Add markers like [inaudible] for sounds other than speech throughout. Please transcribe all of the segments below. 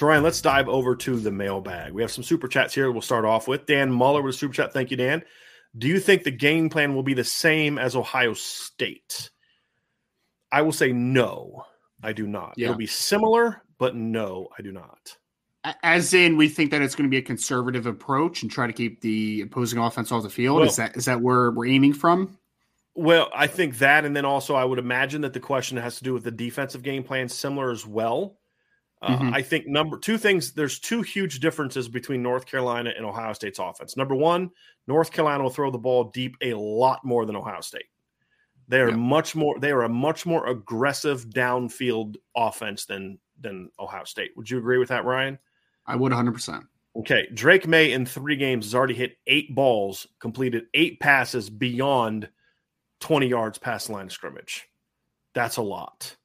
So Ryan, let's dive over to the mailbag. We have some super chats here. We'll start off with Dan Muller with a super chat. Thank you, Dan. Do you think the game plan will be the same as Ohio State? I will say no. I do not. Yeah. It'll be similar, but no, I do not. As in, we think that it's going to be a conservative approach and try to keep the opposing offense off the field. Well- is that is that where we're aiming from? Well, I think that, and then also I would imagine that the question has to do with the defensive game plan, similar as well. Uh, Mhm. I think number two things. There's two huge differences between North Carolina and Ohio State's offense. Number one, North Carolina will throw the ball deep a lot more than Ohio State. They are Yeah. much more. They are a much more aggressive downfield offense than than Ohio State. Would you agree with that, Ryan? I would 100. percent Okay, Drake Maye in three games has already hit eight balls, completed eight passes beyond 20 yards past line of scrimmage. That's a lot.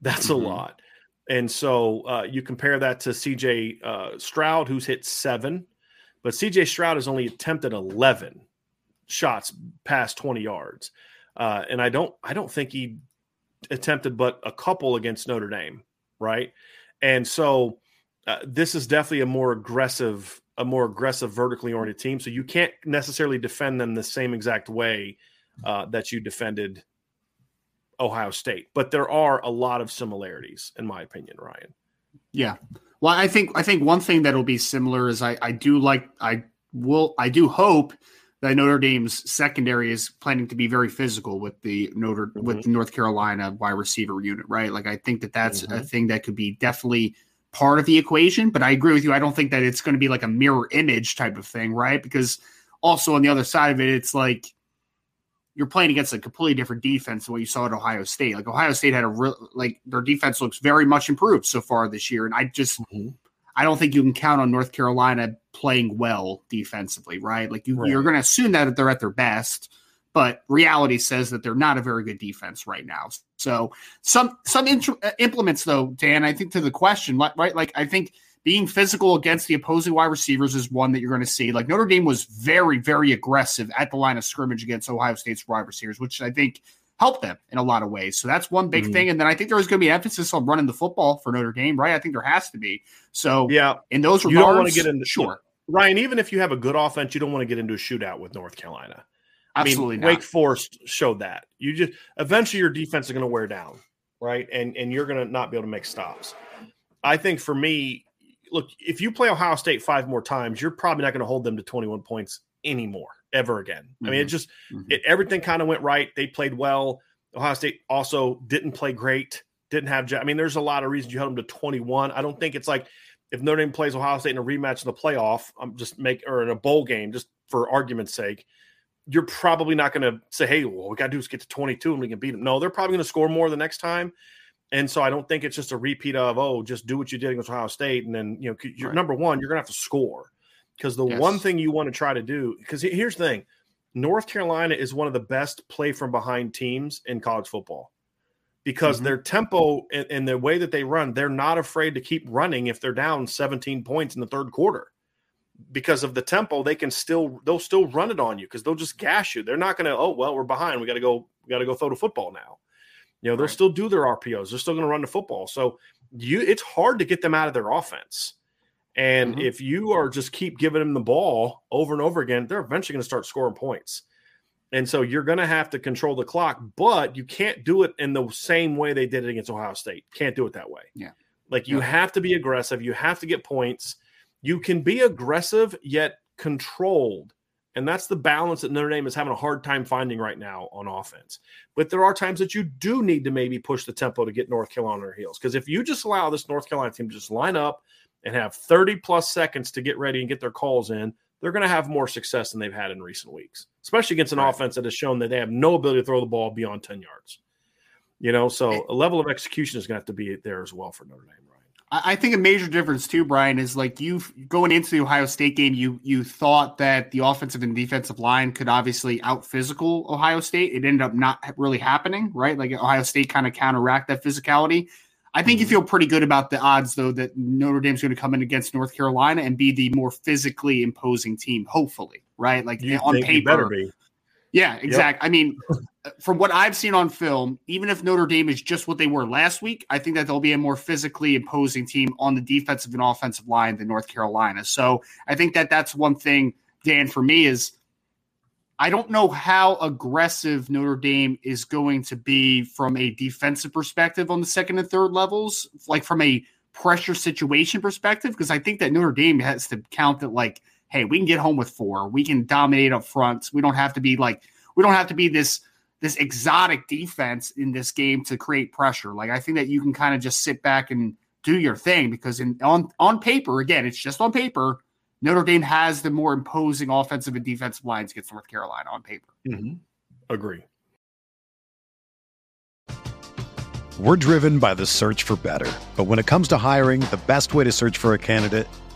That's Mhm. a lot. And so uh, you compare that to CJ uh, Stroud, who's hit seven, but CJ Stroud has only attempted 11 shots past 20 yards. Uh, and I don't, I don't think he attempted but a couple against Notre Dame, right? And so uh, this is definitely a more aggressive, a more aggressive, vertically oriented team. So you can't necessarily defend them the same exact way uh, that you defended Ohio State, but there are a lot of similarities, in my opinion, Ryan. Yeah. Well, I think I think one thing that'll be similar is I I do like I will I do hope that Notre Dame's secondary is planning to be very physical with the Notre with the North Carolina wide receiver unit, right? Like I think that that's a Mhm. thing that could be definitely part of the equation. But I agree with you. I don't think that it's going to be like a mirror image type of thing, right? Because also on the other side of it, it's like you're playing against a completely different defense than what you saw at Ohio State. Like Ohio State had a real like their defense looks very much improved so far this year, and I just Mhm. I don't think you can count on North Carolina playing well defensively, right? Like you, Right. you're going to assume that they're at their best, but reality says that they're not a very good defense right now. So some some int- uh, implements though, Dan. I think to the question, right? Like I think being physical against the opposing wide receivers is one that you're going to see. Like Notre Dame was very very aggressive at the line of scrimmage against Ohio State's wide receivers, which I think helped them in a lot of ways. So that's one big Mhm. thing. And then I think there was going to be emphasis on running the football for Notre Dame, right? I think there has to be. So Yeah, in those You don't wanna get into- sure, Ryan. Even if you have a good offense, you don't want to get into a shootout with North Carolina. absolutely I mean, not. Wake Forest showed that. You just eventually your defense is going to wear down, right? And and you're going to not be able to make stops. I think for me, look, if you play Ohio State five more times, you're probably not going to hold them to 21 points anymore ever again. I mean, it just Mhm. it, everything kind of went right. They played well. Ohio State also didn't play great. Didn't have. I mean, there's a lot of reasons you held them to 21. I don't think it's like if Notre Dame plays Ohio State in a rematch in the playoff, I'm just make or in a bowl game, just for argument's sake, you're probably not going to say, "Hey, well, we got to do is get to 22 and we can beat them." No, they're probably going to score more the next time. And so I don't think it's just a repeat of, "Oh, just do what you did against Ohio State," and then you know, you're Right. number one, you're going to have to score because the Yes. one thing you want to try to do because here's the thing. North Carolina is one of the best play from behind teams in college football. because mm-hmm. their tempo and, and, the way that they run, they're not afraid to keep running if they're down 17 points in the third quarter. Because of the tempo, they can still they'll still run it on you because they'll just gash you. They're not going to oh well we're behind we got to go we got to go throw the football now. You know they'll right. still do their RPOs. They're still going to run the football. So you it's hard to get them out of their offense. And mm-hmm. if you are just keep giving them the ball over and over again, they're eventually going to start scoring points. And so you're going to have to control the clock, but you can't do it in the same way they did it against Ohio State. Can't do it that way. Yeah. Like you yeah. have to be aggressive. You have to get points. You can be aggressive yet controlled. And that's the balance that Notre Dame is having a hard time finding right now on offense. But there are times that you do need to maybe push the tempo to get North Carolina on their heels. Because if you just allow this North Carolina team to just line up and have 30 plus seconds to get ready and get their calls in, they're going to have more success than they've had in recent weeks, especially against an right. offense that has shown that they have no ability to throw the ball beyond 10 yards. You know, so a level of execution is going to have to be there as well for Notre Dame. I think a major difference too, Brian, is like you going into the Ohio State game, you you thought that the offensive and defensive line could obviously out physical Ohio State. It ended up not really happening, right? Like Ohio State kind of counteract that physicality. I think you mm-hmm. feel pretty good about the odds, though, that Notre Dame's going to come in against North Carolina and be the more physically imposing team, hopefully, right? Like you on paper. Yeah, exactly. Yep. I mean, uh, from what I've seen on film, even if Notre Dame is just what they were last week, I think that they'll be a more physically imposing team on the defensive and offensive line than North Carolina. So I think that that's one thing, Dan, for me is I don't know how aggressive Notre Dame is going to be from a defensive perspective on the second and third levels, like from a pressure situation perspective, because I think that Notre Dame has to count that like, hey, we can get home with four, we can dominate up front. We don't have to be like, we don't have to be this this exotic defense in this game to create pressure. Like I think that you can kind of just sit back and do your thing because in on on paper, again, it's just on paper Notre Dame has the more imposing offensive and defensive lines against North Carolina on paper. Mm-hmm. Agree. We're driven by the search for better. But when it comes to hiring, the best way to search for a candidate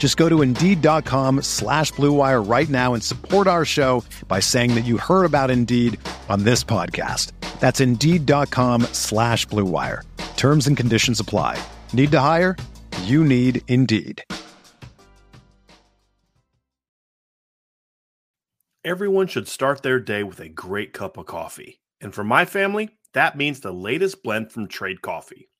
Just go to Indeed.com slash BlueWire right now and support our show by saying that you heard about Indeed on this podcast. That's Indeed.com slash BlueWire. Terms and conditions apply. Need to hire? You need Indeed. Everyone should start their day with a great cup of coffee. And for my family, that means the latest blend from Trade Coffee.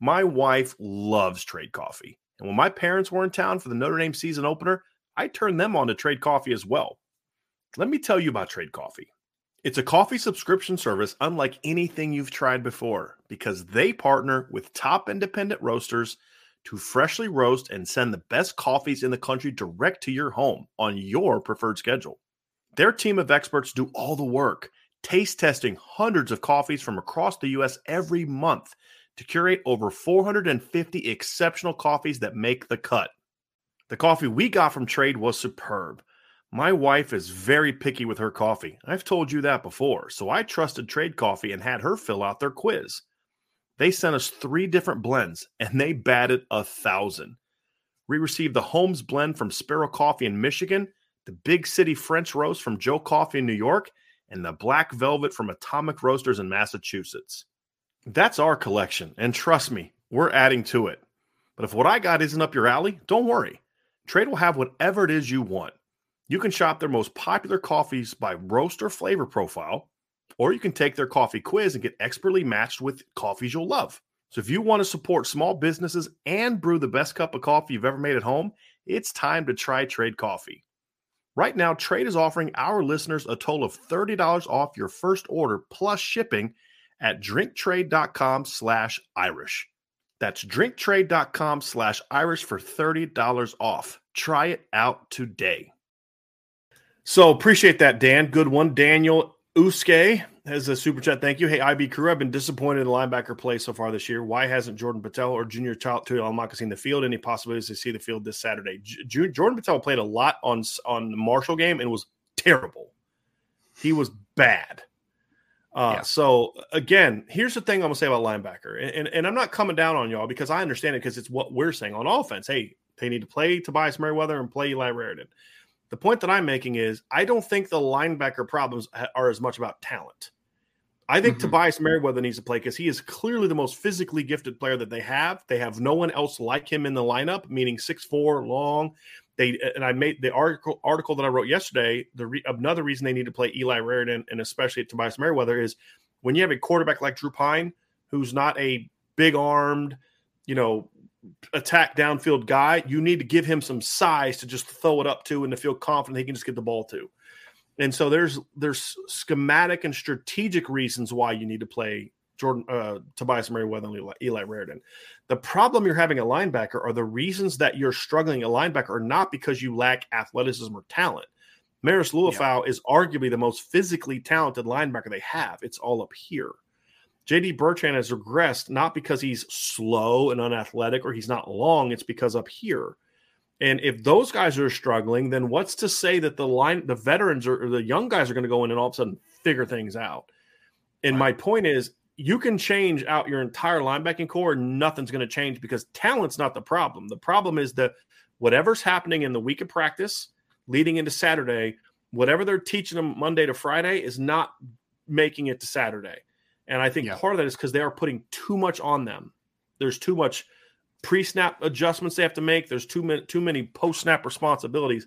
My wife loves Trade Coffee. And when my parents were in town for the Notre Dame season opener, I turned them on to Trade Coffee as well. Let me tell you about Trade Coffee. It's a coffee subscription service unlike anything you've tried before because they partner with top independent roasters to freshly roast and send the best coffees in the country direct to your home on your preferred schedule. Their team of experts do all the work, taste testing hundreds of coffees from across the U.S. every month to curate over 450 exceptional coffees that make the cut. The coffee we got from Trade was superb. My wife is very picky with her coffee. I've told you that before, so I trusted Trade Coffee and had her fill out their quiz. They sent us three different blends and they batted a thousand. We received the Holmes blend from Sparrow Coffee in Michigan the Big City French Roast from Joe Coffee in New York, and the Black Velvet from Atomic Roasters in Massachusetts. That's our collection, and trust me, we're adding to it. But if what I got isn't up your alley, don't worry. Trade will have whatever it is you want. You can shop their most popular coffees by roast or flavor profile, or you can take their coffee quiz and get expertly matched with coffees you'll love. So if you want to support small businesses and brew the best cup of coffee you've ever made at home, it's time to try Trade Coffee. Right now, Trade is offering our listeners a total of $30 off your first order plus shipping at drinktrade.com slash Irish. That's drinktrade.com slash Irish for $30 off. Try it out today. So appreciate that, Dan. Good one. Daniel Uske has a super chat. Thank you. Hey, IB crew, I've been disappointed in linebacker play so far this year. Why hasn't Jordan Botelho or Junior Tuihalamaka seen the field? Any possibilities to see the field this Saturday? J- Jordan Botelho played a lot on on the Marshall game and was terrible. He was bad. Uh, yeah. So again, here's the thing I'm gonna say about linebacker, and, and, and I'm not coming down on y'all because I understand it because it's what we're saying on offense. Hey, they need to play Tobias Merriweather and play Eli Raridon. The point that I'm making is I don't think the linebacker problems are as much about talent. I think mm-hmm. Tobias Merriweather needs to play because he is clearly the most physically gifted player that they have. They have no one else like him in the lineup, meaning six four long. They and I made the article article that I wrote yesterday. The re, another reason they need to play Eli Raridon and especially Tobias Merriweather is when you have a quarterback like Drew Pyne, who's not a big armed, you know, attack downfield guy, you need to give him some size to just throw it up to and to feel confident he can just get the ball to. And so there's there's schematic and strategic reasons why you need to play Jordan uh, Tobias Merriweather and Eli, Eli Raridon. The problem you're having a linebacker are the reasons that you're struggling a linebacker are not because you lack athleticism or talent. Marist Liufau yeah. is arguably the most physically talented linebacker they have. It's all up here. JD Bertrand has regressed not because he's slow and unathletic or he's not long, it's because up here. And if those guys are struggling, then what's to say that the line, the veterans or, or the young guys are going to go in and all of a sudden figure things out? And right. my point is, you can change out your entire linebacking corps, nothing's going to change because talent's not the problem. The problem is that whatever's happening in the week of practice leading into Saturday, whatever they're teaching them Monday to Friday is not making it to Saturday. And I think yeah. part of that is because they are putting too much on them. There's too much pre-snap adjustments they have to make. There's too many too many post-snap responsibilities.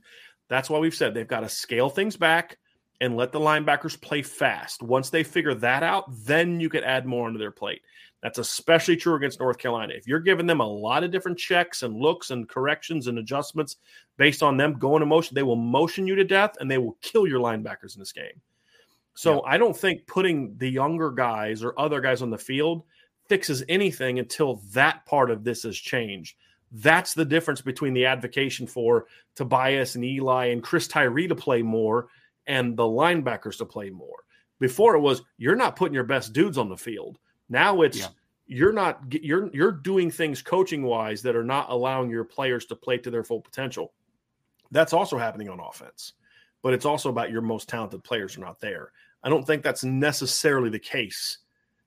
That's why we've said they've got to scale things back and let the linebackers play fast. Once they figure that out, then you could add more onto their plate. That's especially true against North Carolina. If you're giving them a lot of different checks and looks and corrections and adjustments based on them going to motion, they will motion you to death and they will kill your linebackers in this game. So yeah. I don't think putting the younger guys or other guys on the field fixes anything until that part of this has changed. That's the difference between the advocacy for Tobias and Eli and Chris Tyree to play more and the linebackers to play more. Before it was you're not putting your best dudes on the field. Now it's yeah. you're not you're you're doing things coaching wise that are not allowing your players to play to their full potential. That's also happening on offense. But it's also about your most talented players are not there. I don't think that's necessarily the case.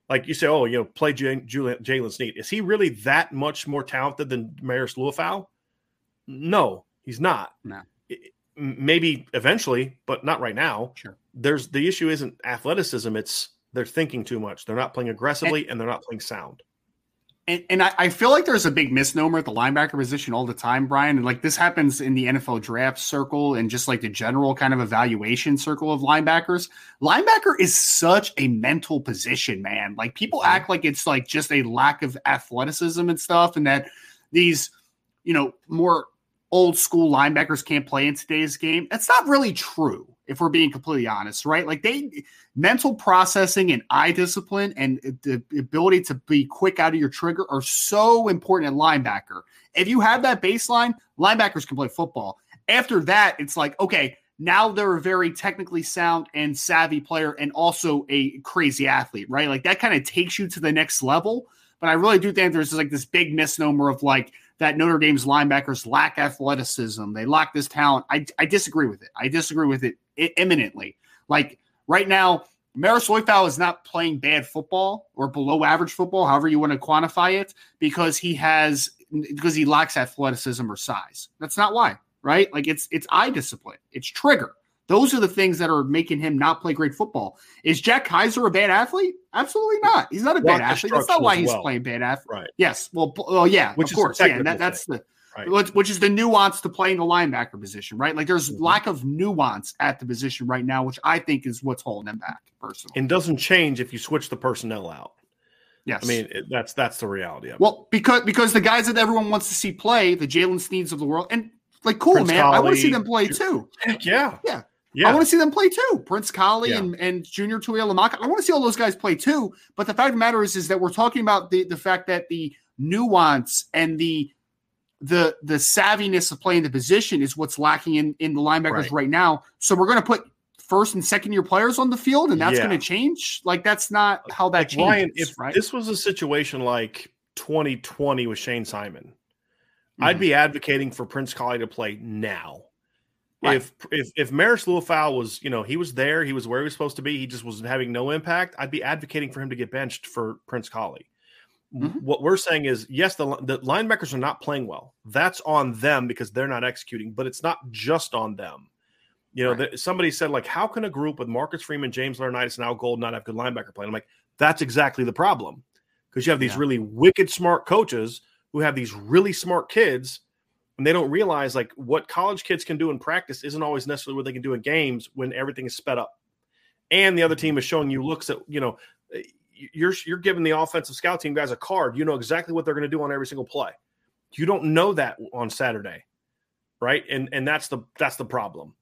Like you say, oh, you know, play Jaylen Sneed. Is he really that much more talented than Marist Liufau? No, he's not. No. Maybe eventually, but not right now. Sure. There's the issue isn't athleticism, it's they're thinking too much. They're not playing aggressively and, and they're not playing sound and, and I, I, feel like there's a big misnomer at the linebacker position all the time, Brian. And like this happens in the NFL draft circle and just like the general kind of evaluation circle of linebackers. Linebacker is such a mental position, man. Like people mm-hmm. act like it's like just a lack of athleticism and stuff, and that these, you know, more old school linebackers can't play in today's game. That's not really true if we're being completely honest, right? Like they mental processing and eye discipline and the ability to be quick out of your trigger are so important at linebacker. If you have that baseline, linebackers can play football. After that, it's like, okay, now they're a very technically sound and savvy player and also a crazy athlete, right? Like that kind of takes you to the next level. But I really do think there's like this big misnomer of like, that Notre Dame's linebackers lack athleticism. They lack this talent. I, I disagree with it. I disagree with it imminently. Like right now, Marist Liufau is not playing bad football or below average football, however you want to quantify it, because he has because he lacks athleticism or size. That's not why, right? Like it's it's eye discipline, it's trigger. Those are the things that are making him not play great football. Is Jack Kaiser a bad athlete? Absolutely not. He's not a bad athlete. That's not why he's well. playing bad athlete. Right. Yes. Well, well yeah, Which of course. Yeah, that, that's the right. which is the nuance to playing the linebacker position, right? Like there's mm-hmm. lack of nuance at the position right now, which I think is what's holding them back personally. And doesn't change if you switch the personnel out. Yes, I mean it, that's that's the reality of well, it. Well, because because the guys that everyone wants to see play, the Jaylen Sneeds of the world, and like cool Prince man, Holly, I want to see them play too. Heck yeah, yeah. Yeah. I want to see them play too. Prince Kollie yeah. and, and Junior Tuihalamaka. I want to see all those guys play too. But the fact of the matter is, is that we're talking about the, the fact that the nuance and the the the savviness of playing the position is what's lacking in, in the linebackers right. right now. So we're going to put first and second year players on the field, and that's yeah. going to change. Like that's not how that like changes. Ryan, if right? this was a situation like 2020 with Shayne Simon, mm-hmm. I'd be advocating for Prince Kollie to play now. Right. If if if Marist Liufau was, you know, he was there, he was where he was supposed to be, he just was having no impact. I'd be advocating for him to get benched for Prince Kollie. Mm-hmm. What we're saying is, yes, the the linebackers are not playing well. That's on them because they're not executing, but it's not just on them. You know, right. the, somebody said like, how can a group with Marcus Freeman, James Laurinaitis, and Al Golden not have good linebacker play? I'm like, that's exactly the problem because you have these yeah. really wicked smart coaches who have these really smart kids and they don't realize like what college kids can do in practice isn't always necessarily what they can do in games when everything is sped up. And the other team is showing you looks at you know eh, you're you're giving the offensive scout team guys a card. You know exactly what they're going to do on every single play. You don't know that on saturday right? And and that's the that's the problem.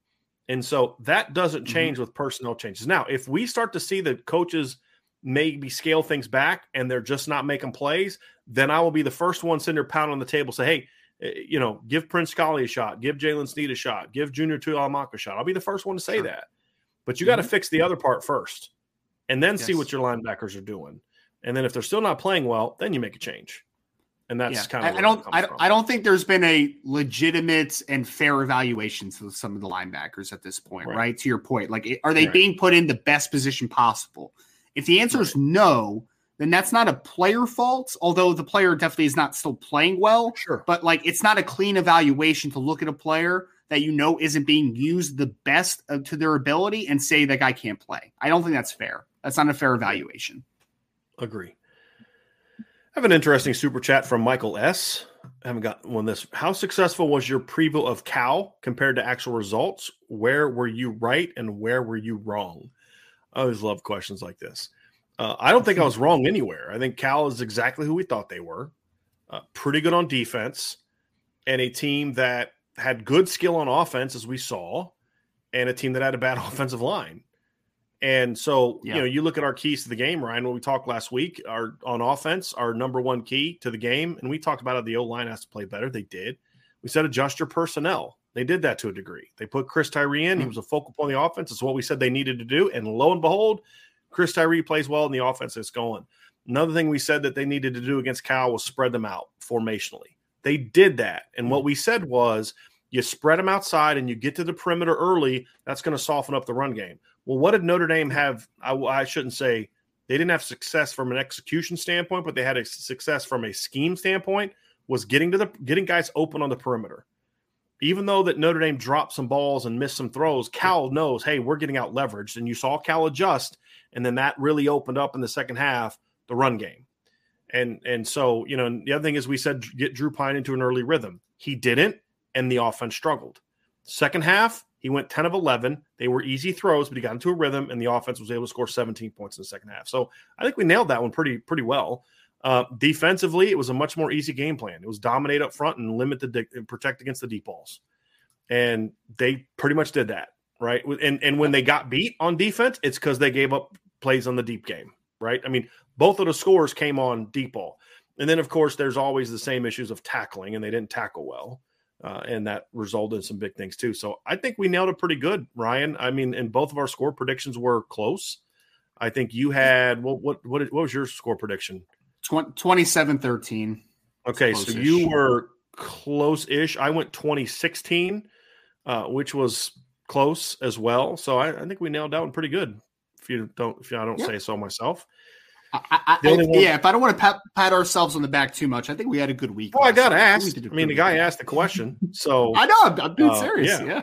And so that doesn't mm-hmm. change mm-hmm. with personnel changes. Now if we start to see the coaches maybe scale things back and they're just not making plays then i will be the first one sitting there pound on the table say hey you know, give Prince Kollie a shot, give Jaylen Sneed a shot, give Junior Tuihalamaka a shot. I'll be the first one to say sure. that. But you got to mm-hmm. fix the other part first and then yes. see what your linebackers are doing. And then if they're still not playing well, then you make a change. And that's yeah. kind of I, I don't I, I don't think there's been a legitimate and fair evaluation for some of the linebackers at this point, right? right? To your point, like are they right. being put in the best position possible? If the answer right. is no, then that's not a player fault, although the player definitely is not still playing well. Sure. But like it's not a clean evaluation to look at a player that you know isn't being used the best to their ability and say that guy can't play. I don't think that's fair. That's not a fair evaluation. Agree. I have an interesting super chat from Michael S. I haven't got one this. How successful was your preview of Cal compared to actual results? Where were you right and where were you wrong? I always love questions like this. Uh, I don't think I [laughs] was wrong anywhere. I think Cal is exactly who we thought they were. Uh, pretty good on defense, and a team that had good skill on offense, as we saw, and a team that had a bad [laughs] offensive line. And so, yeah. you know, you look at our keys to the game, Ryan. When we talked last week, our on offense, our number one key to the game, and we talked about how the O line has to play better. They did. We said adjust your personnel. They did that to a degree. They put Chris Tyree in. He was a focal point on the offense. It's what we said they needed to do. And lo and behold, Chris Tyree plays well and the offense is going. Another thing we said that they needed to do against Cal was spread them out formationally. They did that. And what mm. we said was you spread them outside and you get to the perimeter early, that's going to soften up the run game. Well, what did Notre Dame have? I, I, shouldn't say they didn't have success from an execution standpoint, but they had a success from a scheme standpoint was getting to the getting guys open on the perimeter. Even though that Notre Dame dropped some balls and missed some throws, Cal knows, hey, we're getting out leveraged. And you saw Cal adjust and then that really opened up in the second half the run game. And and so you know the other thing is we said get Drew Pyne into an early rhythm. He didn't, and the offense struggled. Second half, he went 10 of 11. They were easy throws, but he got into a rhythm, and the offense was able to score 17 points in the second half. So I think we nailed that one pretty pretty well. Uh, defensively, it was a much more easy game plan. It was dominate up front and limit the di- and protect against the deep balls, and they pretty much did that right? And and when they got beat on defense, it's because they gave up plays on the deep game, right? I mean, both of the scores came on deep ball. And then, of course, there's always the same issues of tackling, and they didn't tackle well. Uh, and that resulted in some big things too. So I think we nailed it pretty good, Ryan. I mean, and both of our score predictions were close. I think you had what what what, what was your score prediction? 27 13. Okay, so you were close ish. I went 2016, uh, which was close as well. So I, I think we nailed that one pretty good. If you don't, if I don't yeah. say so myself. I, I, one, yeah, if I don't want to pat, pat, ourselves on the back too much, I think we had a good week. Well, I got to ask. I mean, the guy asked the question, [laughs] so I know I'm, I'm being uh, serious. Yeah. yeah.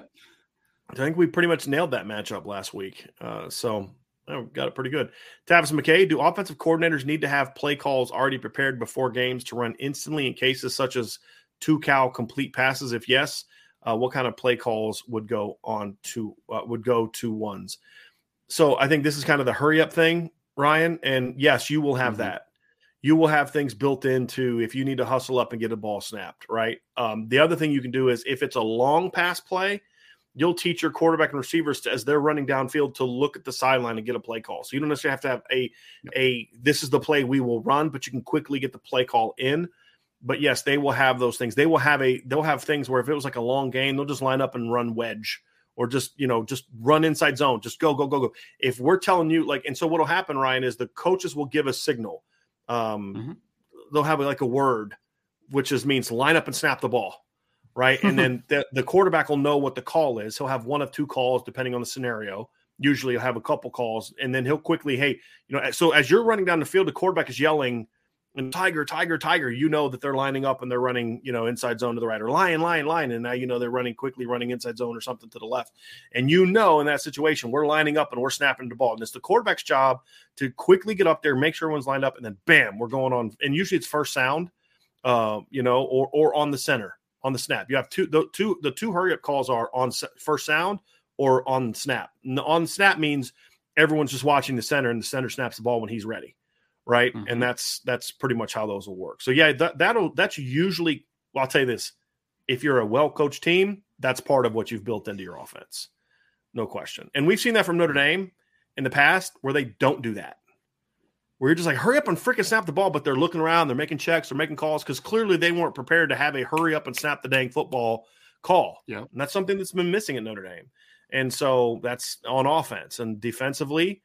I think we pretty much nailed that matchup last week. Uh, so oh, got it pretty good. Tavis McKay, do offensive coordinators need to have play calls already prepared before games to run instantly in cases such as two Cal complete passes? If yes, uh, what kind of play calls would go on to uh, would go to ones. So I think this is kind of the hurry up thing, Ryan. And yes, you will have mm-hmm. that. You will have things built into if you need to hustle up and get a ball snapped, right? Um, the other thing you can do is if it's a long pass play, you'll teach your quarterback and receivers to, as they're running downfield to look at the sideline and get a play call. So you don't necessarily have to have a a this is the play we will run, but you can quickly get the play call in. But yes, they will have those things. They will have a they'll have things where if it was like a long game, they'll just line up and run wedge or just you know just run inside zone, just go go go go. If we're telling you like, and so what'll happen, Ryan, is the coaches will give a signal. Um, mm-hmm. They'll have like a word, which just means line up and snap the ball right? and then [laughs] the, the quarterback will know what the call is. He'll have one of two calls depending on the scenario. Usually, he'll have a couple calls, and then he'll quickly, hey, you know, so as you're running down the field, the quarterback is yelling, and Tiger, Tiger, Tiger. You know that they're lining up and they're running, you know, inside zone to the right, or lion, lion, lion, and now you know they're running quickly, running inside zone or something to the left. And you know, in that situation, we're lining up and we're snapping the ball, and it's the quarterback's job to quickly get up there, make sure everyone's lined up, and then bam, we're going on. And usually it's first sound, uh, you know, or or on the center on the snap. You have two the two the two hurry up calls are on first sound or on snap. And On snap means everyone's just watching the center and the center snaps the ball when he's ready, right? Mm-hmm. And that's that's pretty much how those will work. So yeah, that that'll that's usually well, I'll tell you this: if you're a well coached team, that's part of what you've built into your offense, no question. And we've seen that from Notre Dame in the past where they don't do that where you're just like, hurry up and freaking snap the ball, but they're looking around, they're making checks, they're making calls because clearly they weren't prepared to have a hurry up and snap the dang football call. Yeah. And that's something that's been missing at Notre Dame. And so that's on offense and defensively.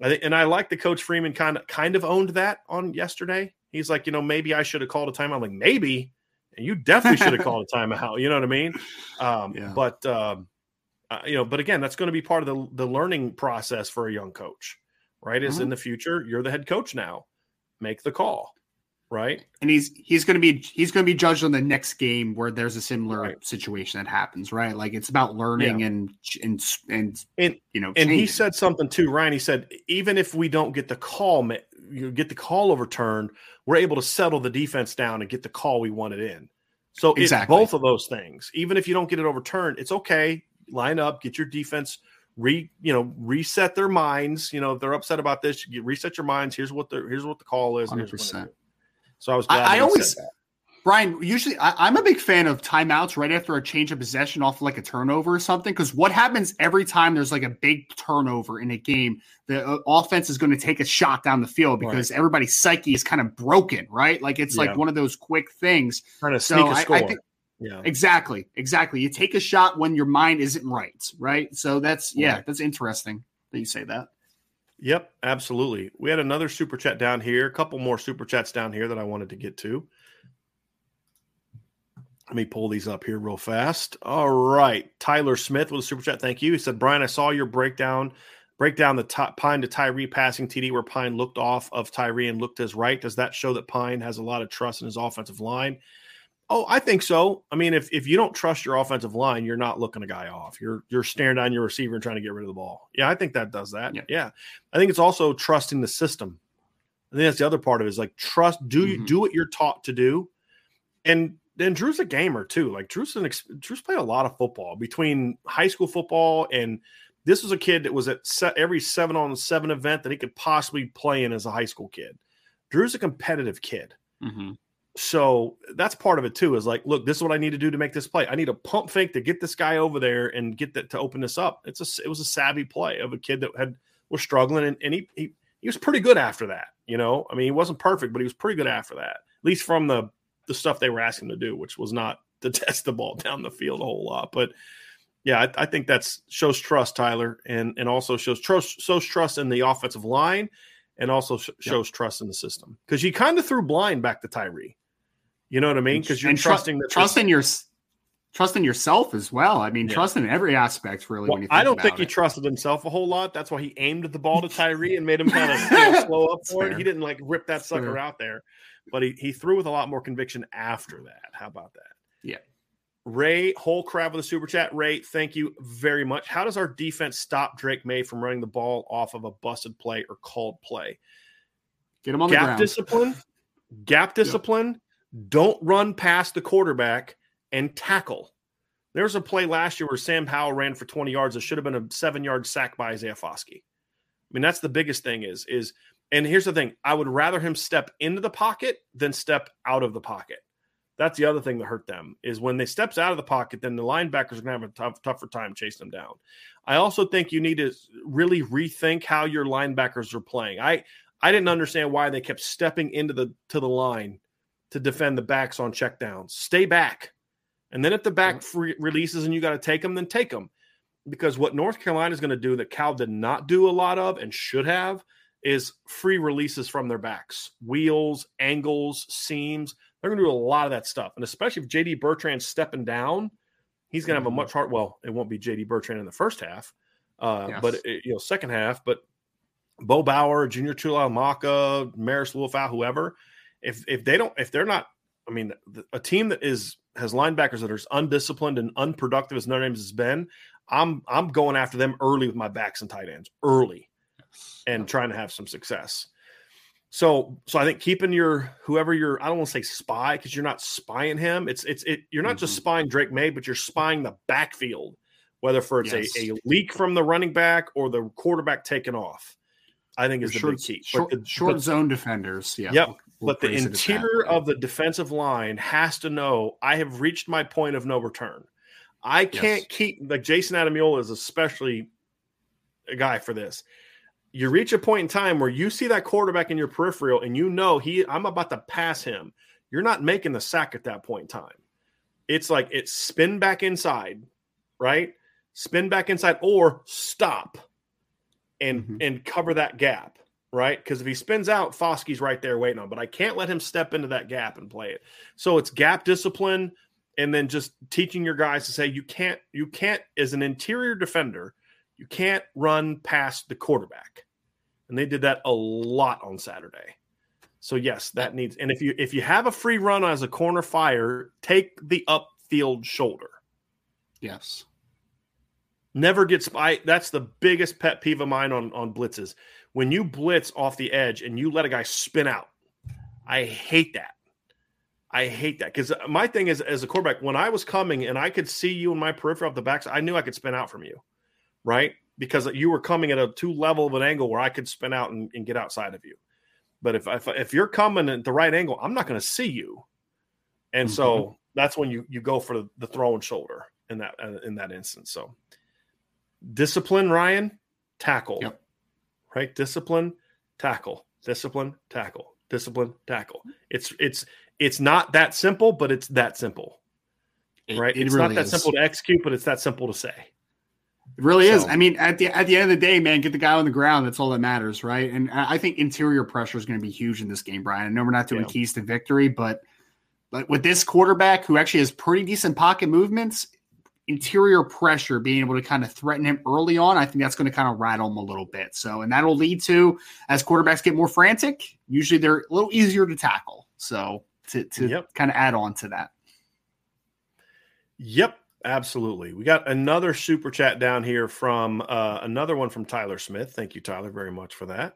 I think, and I like the coach Freeman kind of kind of owned that on yesterday. He's like, you know, maybe I should have called a timeout. I'm like, maybe, and you definitely should have [laughs] called a timeout. You know what I mean? Um, yeah. But um, uh, you know, but again, that's going to be part of the the learning process for a young coach right? Is mm-hmm. in the future, you're the head coach now. Make the call, right? And he's he's going to be he's going to be judged on the next game where there's a similar right. situation that happens, right? Like it's about learning yeah. and and and and you know. And he said something too, Ryan. He said even if we don't get the call, you get the call overturned, we're able to settle the defense down and get the call we wanted in. So exactly. both of those things. Even if you don't get it overturned, it's okay. Line up, get your defense re you know reset their minds. You know, if they're upset about this, you reset your minds. Here's what the here's what the call is. Hundred percent. So I was. I, I always. Brian, usually I, am a big fan of timeouts right after a change of possession off like a turnover or something. Because what happens every time there's like a big turnover in a game, the uh, offense is going to take a shot down the field because right. everybody's psyche is kind of broken, right? Like it's yeah. like one of those quick things. Trying to sneak so a score. I, I think, yeah. Exactly. Exactly. You take a shot when your mind isn't right, right? So that's yeah, right. that's interesting that you say that. Yep, absolutely. We had another super chat down here, a couple more super chats down here that I wanted to get to. Let me pull these up here real fast. All right. Tyler Smith with a super chat. Thank you. He said, Brian, I saw your breakdown break down the top, Pyne to Tyree passing TD where Pyne looked off of Tyree and looked to his right. Does that show that Pyne has a lot of trust in his offensive line? Oh, I think so. I mean, if if you don't trust your offensive line, you're not looking a guy off. You're you're staring down your receiver and trying to get rid of the ball. Yeah, I think that does that. Yeah. yeah. I think it's also trusting the system. I think that's the other part of it is like trust. Do you mm-hmm. do what you're taught to do? And then Drew's a gamer too. Like Drew's an Drew's played a lot of football between high school football and this was a kid that was at every seven on seven event that he could possibly play in as a high school kid. Drew's a competitive kid. Mm-hmm. So that's part of it too. Is like, look, this is what I need to do to make this play. I need a pump fake to get this guy over there and get that to open this up. It's a it was a savvy play of a kid that had was struggling and, and he, he he was pretty good after that. You know, I mean, he wasn't perfect, but he was pretty good after that. At least from the the stuff they were asking him to do, which was not [laughs] to test the ball down the field a whole lot. But yeah, I, I think that's shows trust, Tyler, and and also shows trust shows trust in the offensive line, and also sh- shows yep. trust in the system because he kind of threw blind back to Tyree. You know what I mean? Because you're and trusting tr- trusting your trusting yourself as well. I mean, yeah. trusting in every aspect, really. Well, I don't think it. he trusted himself a whole lot. That's why he aimed the ball to [laughs] Tyree and made him kind of you know, slow up for it. He didn't like rip that sucker fair. out there, but he, he threw with a lot more conviction after that. How about that? Yeah. Ray whole crab with a super chat. Ray, thank you very much. How does our defense stop Drake Maye from running the ball off of a busted play or called play? Get him on gap the ground. discipline. Gap discipline don't run past the quarterback and tackle. There's a play last year where Sam Howell ran for 20 yards. It should have been a seven yard sack by Isaiah Foskey. I mean, that's the biggest thing is, is, and here's the thing I would rather him step into the pocket than step out of the pocket. That's the other thing that hurt them is when they steps out of the pocket, then the linebackers are going to have a tough, tougher time chasing them down. I also think you need to really rethink how your linebackers are playing. I I didn't understand why they kept stepping into the to the line to defend the backs on checkdowns. Stay back, and then if the back free releases and you got to take them, then take them. Because what North Carolina is going to do that Cal did not do a lot of and should have is free releases from their backs, wheels, angles, seams. They're going to do a lot of that stuff. And especially if JD Bertrand's stepping down, he's going to have a mm-hmm. much hard. Well, it won't be JD Bertrand in the first half, uh, yes. but it, you know, second half. But Bo Bauer, Junior Tuihalamaka, Marist Liufau, whoever, if if they don't, if they're not, I mean, a team that is has linebackers that are as undisciplined and unproductive as Notre Dame has been, I'm I'm going after them early with my backs and tight ends early, and trying to have some success. So, so I think keeping your whoever you're, I don't want to say spy because you're not spying him. It's it's it. You're not mm-hmm. just spying Drake Maye, but you're spying the backfield, whether for it's yes. a, a leak from the running back or the quarterback taking off. I think is the short, big key. Short, the, short but, zone defenders. Yeah. Yep. But the interior of the defensive line has to know I have reached my point of no return. I can't yes. keep like Jayson Ademilola is especially a guy for this you reach a point in time where you see that quarterback in your peripheral and you know he I'm about to pass him. You're not making the sack at that point in time. It's like it's spin back inside, right? Spin back inside or stop and mm-hmm. and cover that gap, right? Because if he spins out, Foskey's right there waiting on, but I can't let him step into that gap and play it. So it's gap discipline and then just teaching your guys to say you can't you can't as an interior defender you can't run past the quarterback. And they did that a lot on Saturday. So yes, that needs and if you if you have a free run as a corner fire, take the upfield shoulder. Yes. Never gets I that's the biggest pet peeve of mine on on blitzes. When you blitz off the edge and you let a guy spin out. I hate that. I hate that because my thing is as a quarterback, when I was coming and I could see you in my peripheral off the backs, I knew I could spin out from you right? Because you were coming at a too level of an angle where I could spin out and, and get outside of you. But if, if, if you're coming at the right angle, I'm not going to see you, and mm-hmm. so that's when you you go for the throwing shoulder in that uh, in that instance. So discipline, Ryan, tackle, yep. Right? Discipline, tackle, discipline, tackle, discipline, tackle. It's it's it's not that simple, but it's that simple, right? It, it it's really not that is. simple to execute, but it's that simple to say. It really so. is. I mean, at the at the end of the day, man, get the guy on the ground. That's all that matters, right? And I think interior pressure is going to be huge in this game, Brian. I know we're not doing yeah. keys to victory, but but with this quarterback who actually has pretty decent pocket movements, interior pressure being able to kind of threaten him early on, I think that's going to kind of rattle him a little bit. So, and that'll lead to as quarterbacks get more frantic, usually they're a little easier to tackle. So, to to yep. kind of add on to that. Yep. Absolutely. We got another super chat down here from uh, another one from Tyler Smith. Thank you, Tyler, very much for that.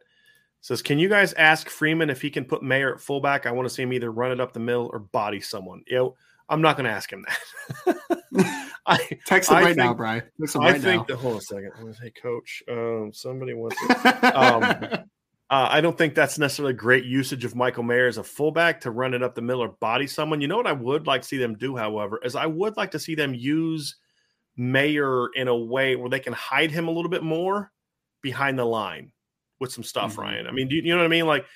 says, can you guys ask Freeman if he can put Mayer at fullback? I want to see him either run it up the middle or body someone. Know, I'm not going to ask him that. [laughs] I text him I right think, now, Brian. Text him I think. That, hold on a second. I'm to say, Coach. Um, somebody wants. To, [laughs] um, uh, I don't think that's necessarily great usage of Michael Mayer as a fullback to run it up the middle or body someone. You know what I would like to see them do, however, is I would like to see them use Mayer in a way where they can hide him a little bit more behind the line with some stuff, mm-hmm. Ryan. I mean, you, you, know what I mean? Like,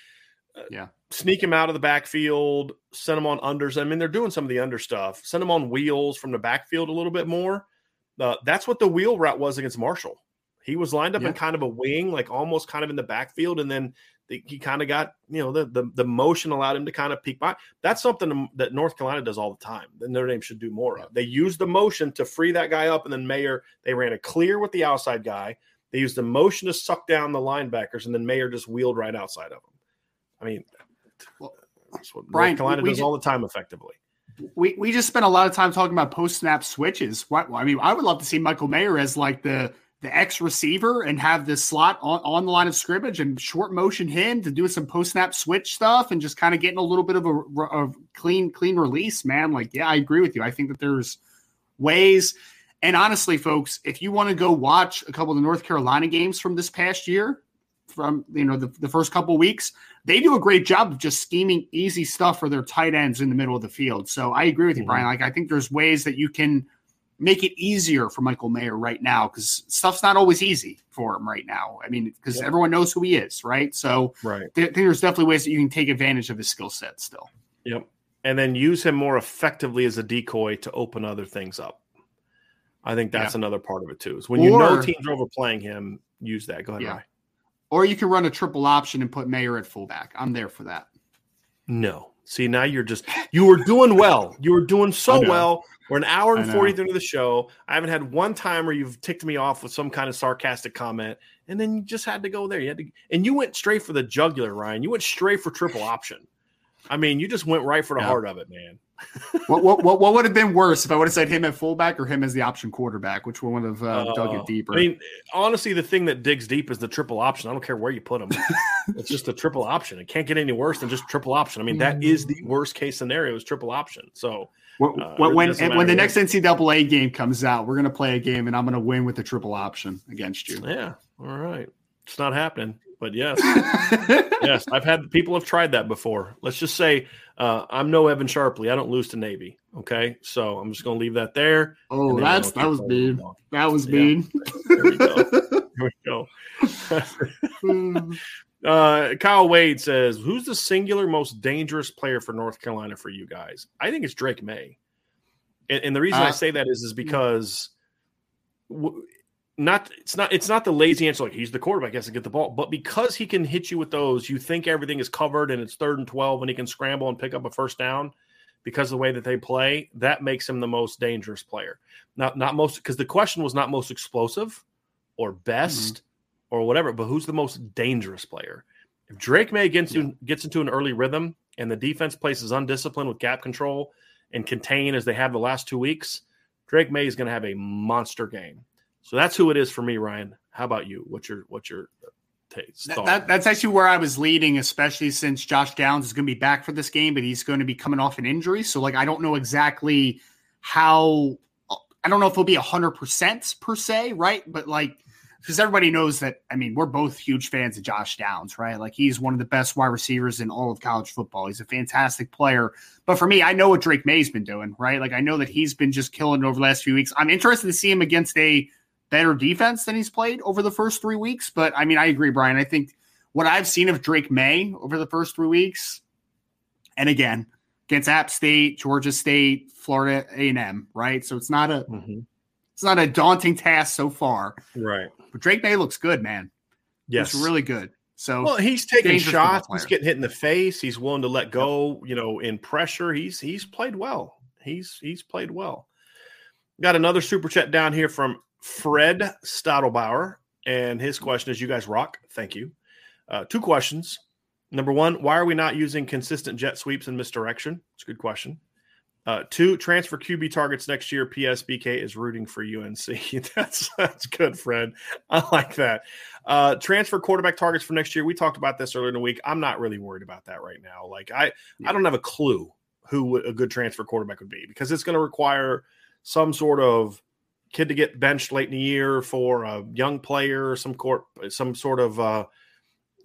yeah, sneak him out of the backfield, send him on unders. I mean, they're doing some of the under stuff. Send him on wheels from the backfield a little bit more. Uh, that's what the wheel route was against Marshall. He was lined up yeah. in kind of a wing, like almost kind of in the backfield, and then the, he kind of got you know the, the, the motion allowed him to kind of peek by. That's something that North Carolina does all the time. That Notre Dame should do more of. They use the motion to free that guy up, and then Mayer they ran a clear with the outside guy. They used the motion to suck down the linebackers, and then Mayer just wheeled right outside of them. I mean, well, that's what Brian, North Carolina does just, all the time effectively. We we just spent a lot of time talking about post snap switches. What I mean, I would love to see Michael Mayer as like the the X receiver and have this slot on, on the line of scrimmage and short motion him to do some post snap switch stuff and just kind of getting a little bit of a, a, clean clean release, man. Like, yeah, I agree with you. I think that there's ways. And honestly, folks, if you want to go watch a couple of the North Carolina games from this past year, from you know the, the first couple weeks, they do a great job of just scheming easy stuff for their tight ends in the middle of the field. So I agree with you, mm-hmm. Brian. Like I think there's ways that you can make it easier for Michael Mayer right now because stuff's not always easy for him right now. I mean, because yep. everyone knows who he is, right? So right. I think there's definitely ways that you can take advantage of his skill set still. Yep. And then use him more effectively as a decoy to open other things up. I think that's yeah. another part of it too. Is when or, you know teams are overplaying him, use that. Go ahead, yeah. Ryan. Or you can run a triple option and put Mayer at fullback. I'm there for that. No. See, now you're just you were doing well. [laughs] You were doing so well. We're an hour and 40 into the show. I haven't had one time where you've ticked me off with some kind of sarcastic comment, and then you just had to go there. You had to, and you went straight for the jugular, Ryan. You went straight for triple option. I mean, you just went right for the yeah. heart of it, man what, what, what what would have been worse if I would have said him at fullback or him as the option quarterback? Which one would have uh, uh, dug it deeper? I mean, honestly, the thing that digs deep is the triple option. I don't care where you put him; [laughs] it's just a triple option. It can't get any worse than just triple option. I mean, that is the worst case scenario is triple option. So uh, when when, when the next NCAA game comes out, we're gonna play a game, and I'm gonna win with the triple option against you. Yeah, all right. It's not happening, but yes, [laughs] yes, I've had people have tried that before. Let's just say uh, I'm no Evan Sharpley. I don't lose to Navy. Okay, so I'm just going to leave that there. Oh, that's that was mean. That was mean. There we go. There we go. [laughs] uh, Kyle Wade says, "Who's the singular most dangerous player for North Carolina for you guys?" I think it's Drake Maye, and, and the reason uh, I say that is is because. W- not it's not it's not the lazy answer like he's the quarterback has to get the ball but because he can hit you with those you think everything is covered and it's third and 12 and he can scramble and pick up a first down because of the way that they play that makes him the most dangerous player not not most because the question was not most explosive or best mm-hmm. or whatever but who's the most dangerous player if drake Maye gets, yeah. gets into an early rhythm and the defense plays undisciplined with gap control and contain as they have the last two weeks drake Maye is going to have a monster game so that's who it is for me, Ryan. How about you? What's your what's your taste? That, that, that's actually where I was leading, especially since Josh Downs is going to be back for this game, but he's going to be coming off an injury. So like I don't know exactly how. I don't know if it'll be hundred percent per se, right? But like because everybody knows that. I mean, we're both huge fans of Josh Downs, right? Like he's one of the best wide receivers in all of college football. He's a fantastic player. But for me, I know what Drake Maye's been doing, right? Like I know that he's been just killing over the last few weeks. I'm interested to see him against a better defense than he's played over the first three weeks. But I mean, I agree, Brian. I think what I've seen of Drake Maye over the first three weeks, and again against App State, Georgia State, Florida A and M, right? So it's not a mm-hmm. it's not a daunting task so far, right? But Drake Maye looks good, man. Yes, looks really good. So well, he's taking shots. He's getting hit in the face. He's willing to let go. You know, in pressure, he's he's played well. He's he's played well. Got another super chat down here from Fred Stadelbauer. And his question is You guys rock. Thank you. Uh, two questions. Number one, why are we not using consistent jet sweeps and misdirection? It's a good question. Uh, two, transfer QB targets next year. PSBK is rooting for UNC. [laughs] that's that's good, Fred. I like that. Uh, transfer quarterback targets for next year. We talked about this earlier in the week. I'm not really worried about that right now. Like I, yeah. I don't have a clue who a good transfer quarterback would be because it's going to require some sort of kid to get benched late in the year for a young player, some court, some sort of uh,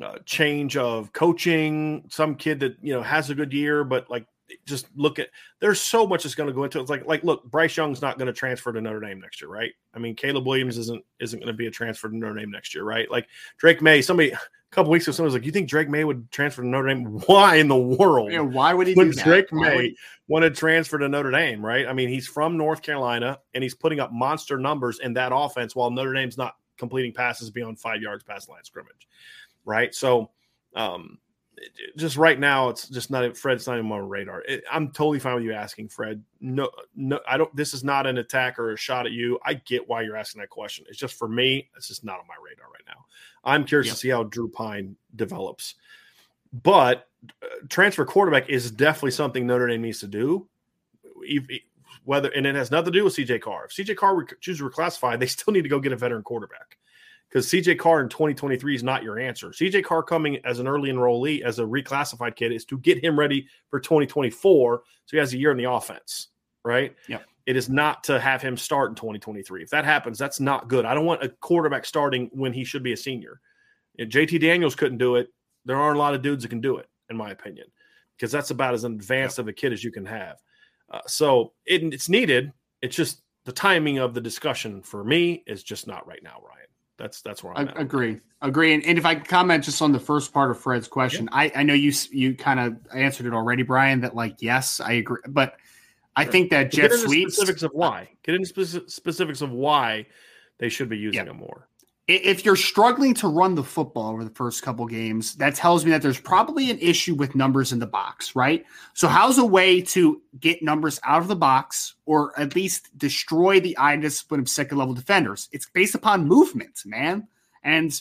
uh, change of coaching, some kid that you know has a good year, but like just look at there's so much that's going to go into it. It's like like look, Bryce Young's not going to transfer to Notre Dame next year, right? I mean, Caleb Williams isn't isn't going to be a transfer to Notre Dame next year, right? Like Drake Maye, somebody a couple weeks ago, someone was like, "You think Drake Maye would transfer to Notre Dame? Why in the world? Yeah, why would he? Would Drake Maye would... want to transfer to Notre Dame, right? I mean, he's from North Carolina and he's putting up monster numbers in that offense while Notre Dame's not completing passes beyond five yards past line scrimmage, right? So, um, just right now, it's just not Fred's not even on radar. It, I'm totally fine with you asking Fred. No, no, I don't. This is not an attack or a shot at you. I get why you're asking that question. It's just for me, it's just not on my radar right now. I'm curious yep. to see how Drew Pyne develops. But uh, transfer quarterback is definitely something Notre Dame needs to do. Whether and it has nothing to do with CJ Carr. If CJ Carr chooses to reclassify, they still need to go get a veteran quarterback because CJ Carr in 2023 is not your answer. CJ Carr coming as an early enrollee, as a reclassified kid, is to get him ready for 2024. So he has a year in the offense, right? Yeah. It is not to have him start in 2023. If that happens, that's not good. I don't want a quarterback starting when he should be a senior. If JT Daniels couldn't do it. There aren't a lot of dudes that can do it, in my opinion, because that's about as advanced of a kid as you can have. Uh, so it, it's needed. It's just the timing of the discussion for me is just not right now, Ryan. That's that's where I'm I, agree. Agree. And, and, if I comment just on the first part of Fred's question, yeah. I, I know you you kind of answered it already, Brian. That like yes, I agree, but I sure. think that jet sweeps specifics of why get into speci- specifics of why they should be using yeah. them more if you're struggling to run the football over the first couple games, that tells me that there's probably an issue with numbers in the box, right? So, how's a way to get numbers out of the box or at least destroy the eye discipline of second level defenders? It's based upon movement, man, and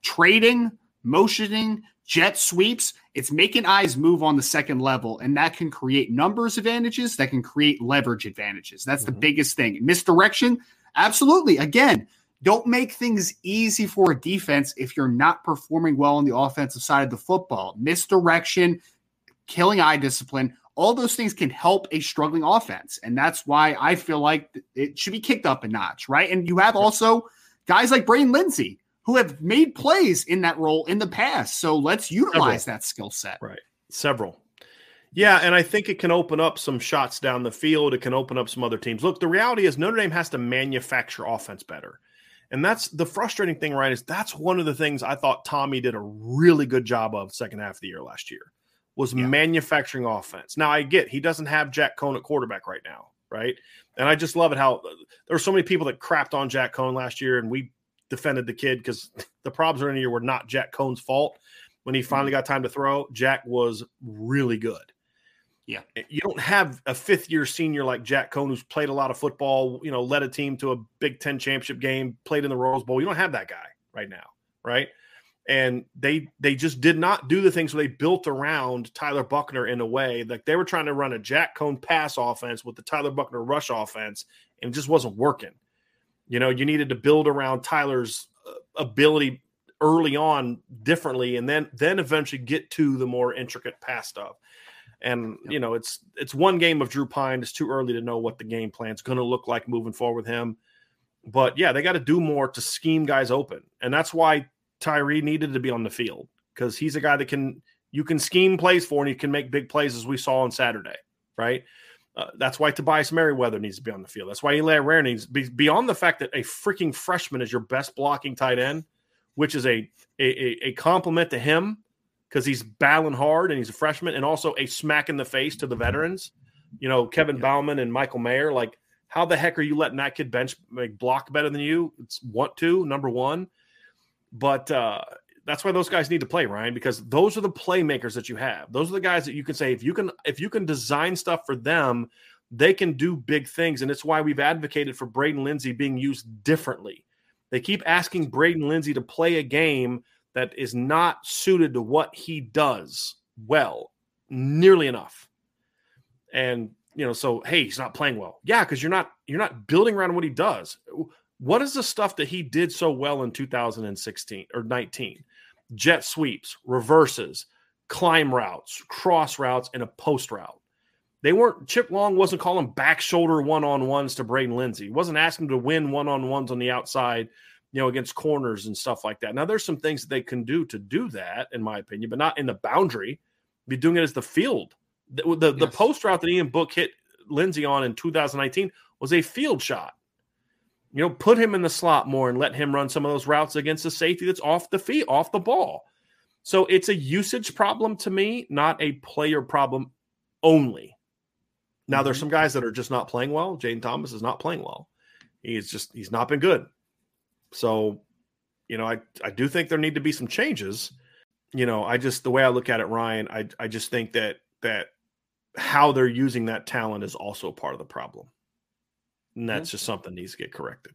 trading, motioning, jet sweeps. It's making eyes move on the second level, and that can create numbers advantages, that can create leverage advantages. That's mm-hmm. the biggest thing. Misdirection, absolutely. Again, don't make things easy for a defense if you're not performing well on the offensive side of the football. Misdirection, killing eye discipline, all those things can help a struggling offense. And that's why I feel like it should be kicked up a notch, right? And you have also guys like Braden Lenzy who have made plays in that role in the past. So let's utilize Several. that skill set. Right. Several. Yeah, and I think it can open up some shots down the field. It can open up some other teams. Look, the reality is Notre Dame has to manufacture offense better. And that's the frustrating thing, right? Is that's one of the things I thought Tommy did a really good job of second half of the year last year was yeah. manufacturing offense. Now I get he doesn't have Jack Coan at quarterback right now, right? And I just love it how there were so many people that crapped on Jack Coan last year, and we defended the kid because [laughs] the problems year were not Jack Coan's fault. When he finally mm-hmm. got time to throw, Jack was really good. Yeah. Eh, you don't have a fifth year senior like Jack Coan who's played a lot of football, you know, led a team to a Big Ten championship game, played in the Rose Bowl. You don't have that guy right now, right? And they they just did not do the things where they built around Tyler Buchner in a way like they were trying to run a Jack Coan pass offense with the Tyler Buchner rush offense, and it just wasn't working. You know, you needed to build around Tyler's uh, ability early on differently, and then then eventually get to the more intricate pass stuff. And yep. you know, it's it's one game of Drew Pyne. It's too early to know what the game plan's going to look like moving forward with him. But yeah, they got to do more to scheme guys open, and that's why Tyree needed to be on the field because he's a guy that can you can scheme plays for, and he can make big plays as we saw on Saturday, right? Uh, that's why Tobias Merriweather needs to be on the field. That's why Eli Raridon needs be, beyond the fact that a freaking freshman is your best blocking tight end, which is a a, a compliment to him because he's battling hard and he's a freshman, and also a smack in the face to the veterans. You know, Kevin yeah. Bauman and Michael Mayer. Like, how the heck are you letting that kid bench like block better than you? It's want to number one, but uh, that's why those guys need to play, Ryan, because those are the playmakers that you have. Those are the guys that you can say if you can if you can design stuff for them, they can do big things, and it's why we've advocated for Braden Lenzy being used differently. They keep asking Braden Lenzy to play a game that is not suited to what he does well nearly enough. And you know, so hey, he's not playing well. Yeah, because you're not you're not building around what he does. What is the stuff that he did so well in 2016 or 19? Jet sweeps, reverses, climb routes, cross routes, and a post route. They weren't Chip Long wasn't calling back shoulder one on ones to Braden Lenzy. He wasn't asking to win one on ones on the outside you know, against corners and stuff like that. Now, there's some things that they can do to do that, in my opinion, but not in the boundary. Be doing it as the field. The the, yes. the post route that Ian Book hit Lenzy on in 2019 was a field shot. You know, put him in the slot more and let him run some of those routes against the safety that's off the feet, off the ball. So it's a usage problem to me, not a player problem only. Now, mm-hmm. there's some guys that are just not playing well. Jayden Thomas is not playing well. He's just he's not been good. So, you know, I I do think there need to be some changes. You know, I just the way I look at it, Ryan, I I just think that that how they're using that talent is also part of the problem. And that's mm-hmm. just something needs to get corrected.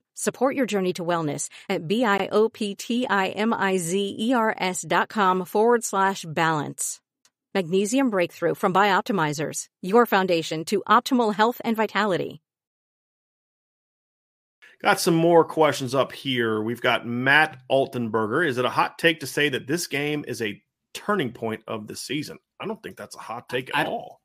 Support your journey to wellness at B-I-O-P-T-I-M-I-Z-E-R-S dot com forward slash balance. Magnesium Breakthrough from Bioptimizers, your foundation to optimal health and vitality. Got some more questions up here. We've got Matt Altenberger. Is it a hot take to say that this game is a turning point of the season? I don't think that's a hot take at I, all.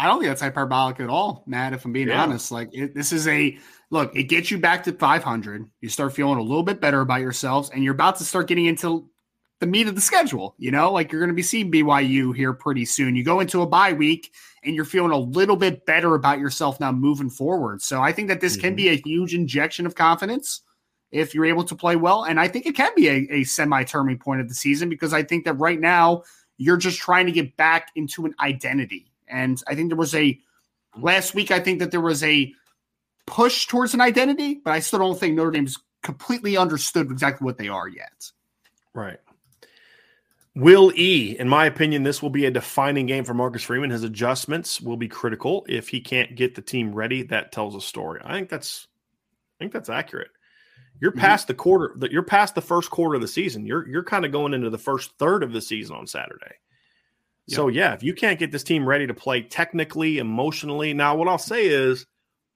I don't think that's hyperbolic at all, Matt. If I'm being yeah. honest, like it, this is a look. It gets you back to 500. You start feeling a little bit better about yourselves, and you're about to start getting into the meat of the schedule. You know, like you're going to be seeing BYU here pretty soon. You go into a bye week and you're feeling a little bit better about yourself now moving forward. So I think that this mm-hmm. can be a huge injection of confidence if you're able to play well. And I think it can be a, a semi turning point of the season because I think that right now you're just trying to get back into an identity. And I think there was a last week, I think that there was a push towards an identity, but I still don't think Notre Dame's completely understood exactly what they are yet. Right. Will E, in my opinion, this will be a defining game for Marcus Freeman. His adjustments will be critical. If he can't get the team ready, that tells a story. I think that's I think that's accurate. You're mm-hmm. past the quarter that you're past the first quarter of the season. You're you're kind of going into the first third of the season on Saturday. Yep. So yeah, if you can't get this team ready to play technically, emotionally, now what I'll say is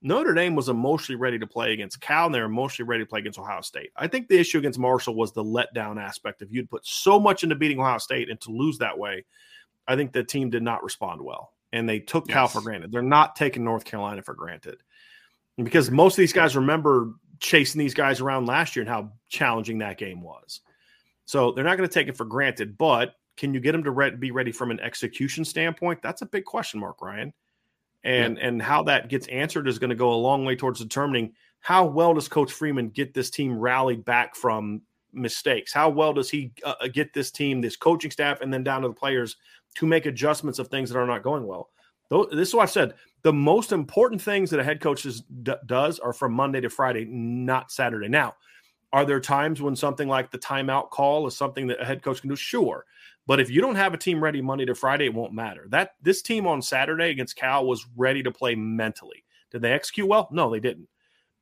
Notre Dame was emotionally ready to play against Cal, and they're emotionally ready to play against Ohio State. I think the issue against Marshall was the letdown aspect If you'd put so much into beating Ohio State and to lose that way. I think the team did not respond well, and they took yes. Cal for granted. They're not taking North Carolina for granted because most of these guys remember chasing these guys around last year and how challenging that game was. So they're not going to take it for granted, but can you get them to re- be ready from an execution standpoint? That's a big question mark, Ryan and yeah. and how that gets answered is going to go a long way towards determining how well does Coach Freeman get this team rallied back from mistakes? How well does he uh, uh, get this team, this coaching staff, and then down to the players to make adjustments of things that are not going well? This is what I've said. The most important things that a head coach is, d- does are from Monday to Friday, not Saturday. Now, are there times when something like the timeout call is something that a head coach can do? Sure. But if you don't have a team ready Monday to Friday, it won't matter. That this team on Saturday against Cal was ready to play mentally. Did they execute well? No, they didn't.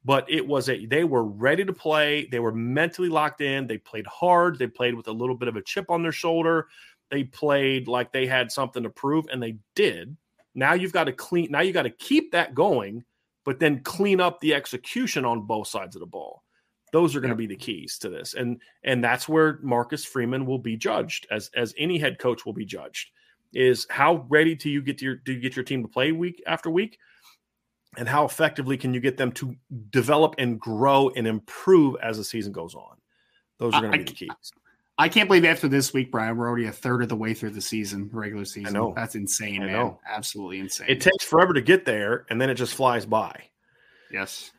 But it was a they were ready to play. They were mentally locked in. They played hard. They played with a little bit of a chip on their shoulder. They played like they had something to prove, and they did. Now you've got to clean. Now you got to keep that going, but then clean up the execution on both sides of the ball. Those are going to be the keys to this, and and that's where Marcus Freeman will be judged, as as any head coach will be judged. Is how ready do you get your do you get your team to play week after week, and how effectively can you get them to develop and grow and improve as the season goes on? Those are going to be the keys. I can't believe after this week, Brian, we're already a third of the way through the season, regular season. I know that's insane, I man. Know. Absolutely insane. It takes forever to get there, and then it just flies by. Yes.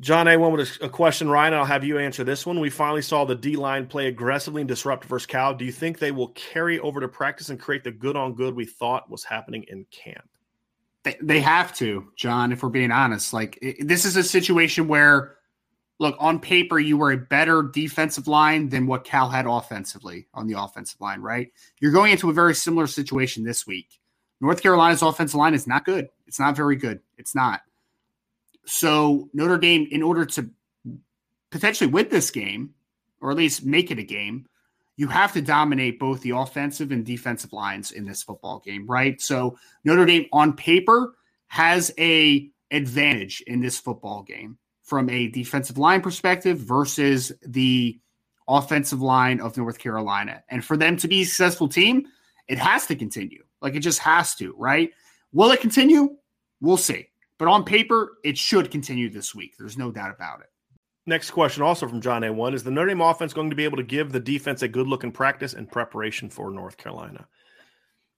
John A. went with a question, Ryan. I'll have you answer this one. We finally saw the D line play aggressively and disrupt versus Cal. Do you think they will carry over to practice and create the good on good we thought was happening in camp? They, have to, John, if we're being honest. Like, this is a situation where, look, on paper, you were a better defensive line than what Cal had offensively on the offensive line, right? You're going into a very similar situation this week. North Carolina's offensive line is not good. It's not very good. It's not. So Notre Dame, in order to potentially win this game, or at least make it a game, you have to dominate both the offensive and defensive lines in this football game, right? So Notre Dame on paper has a advantage in this football game from a defensive line perspective versus the offensive line of North Carolina. And for them to be a successful team, it has to continue. Like it just has to, right? Will it continue? We'll see. But on paper, it should continue this week. There's no doubt about it. Next question, also from John A1, is the Notre Dame offense going to be able to give the defense a good look in practice and preparation for North Carolina?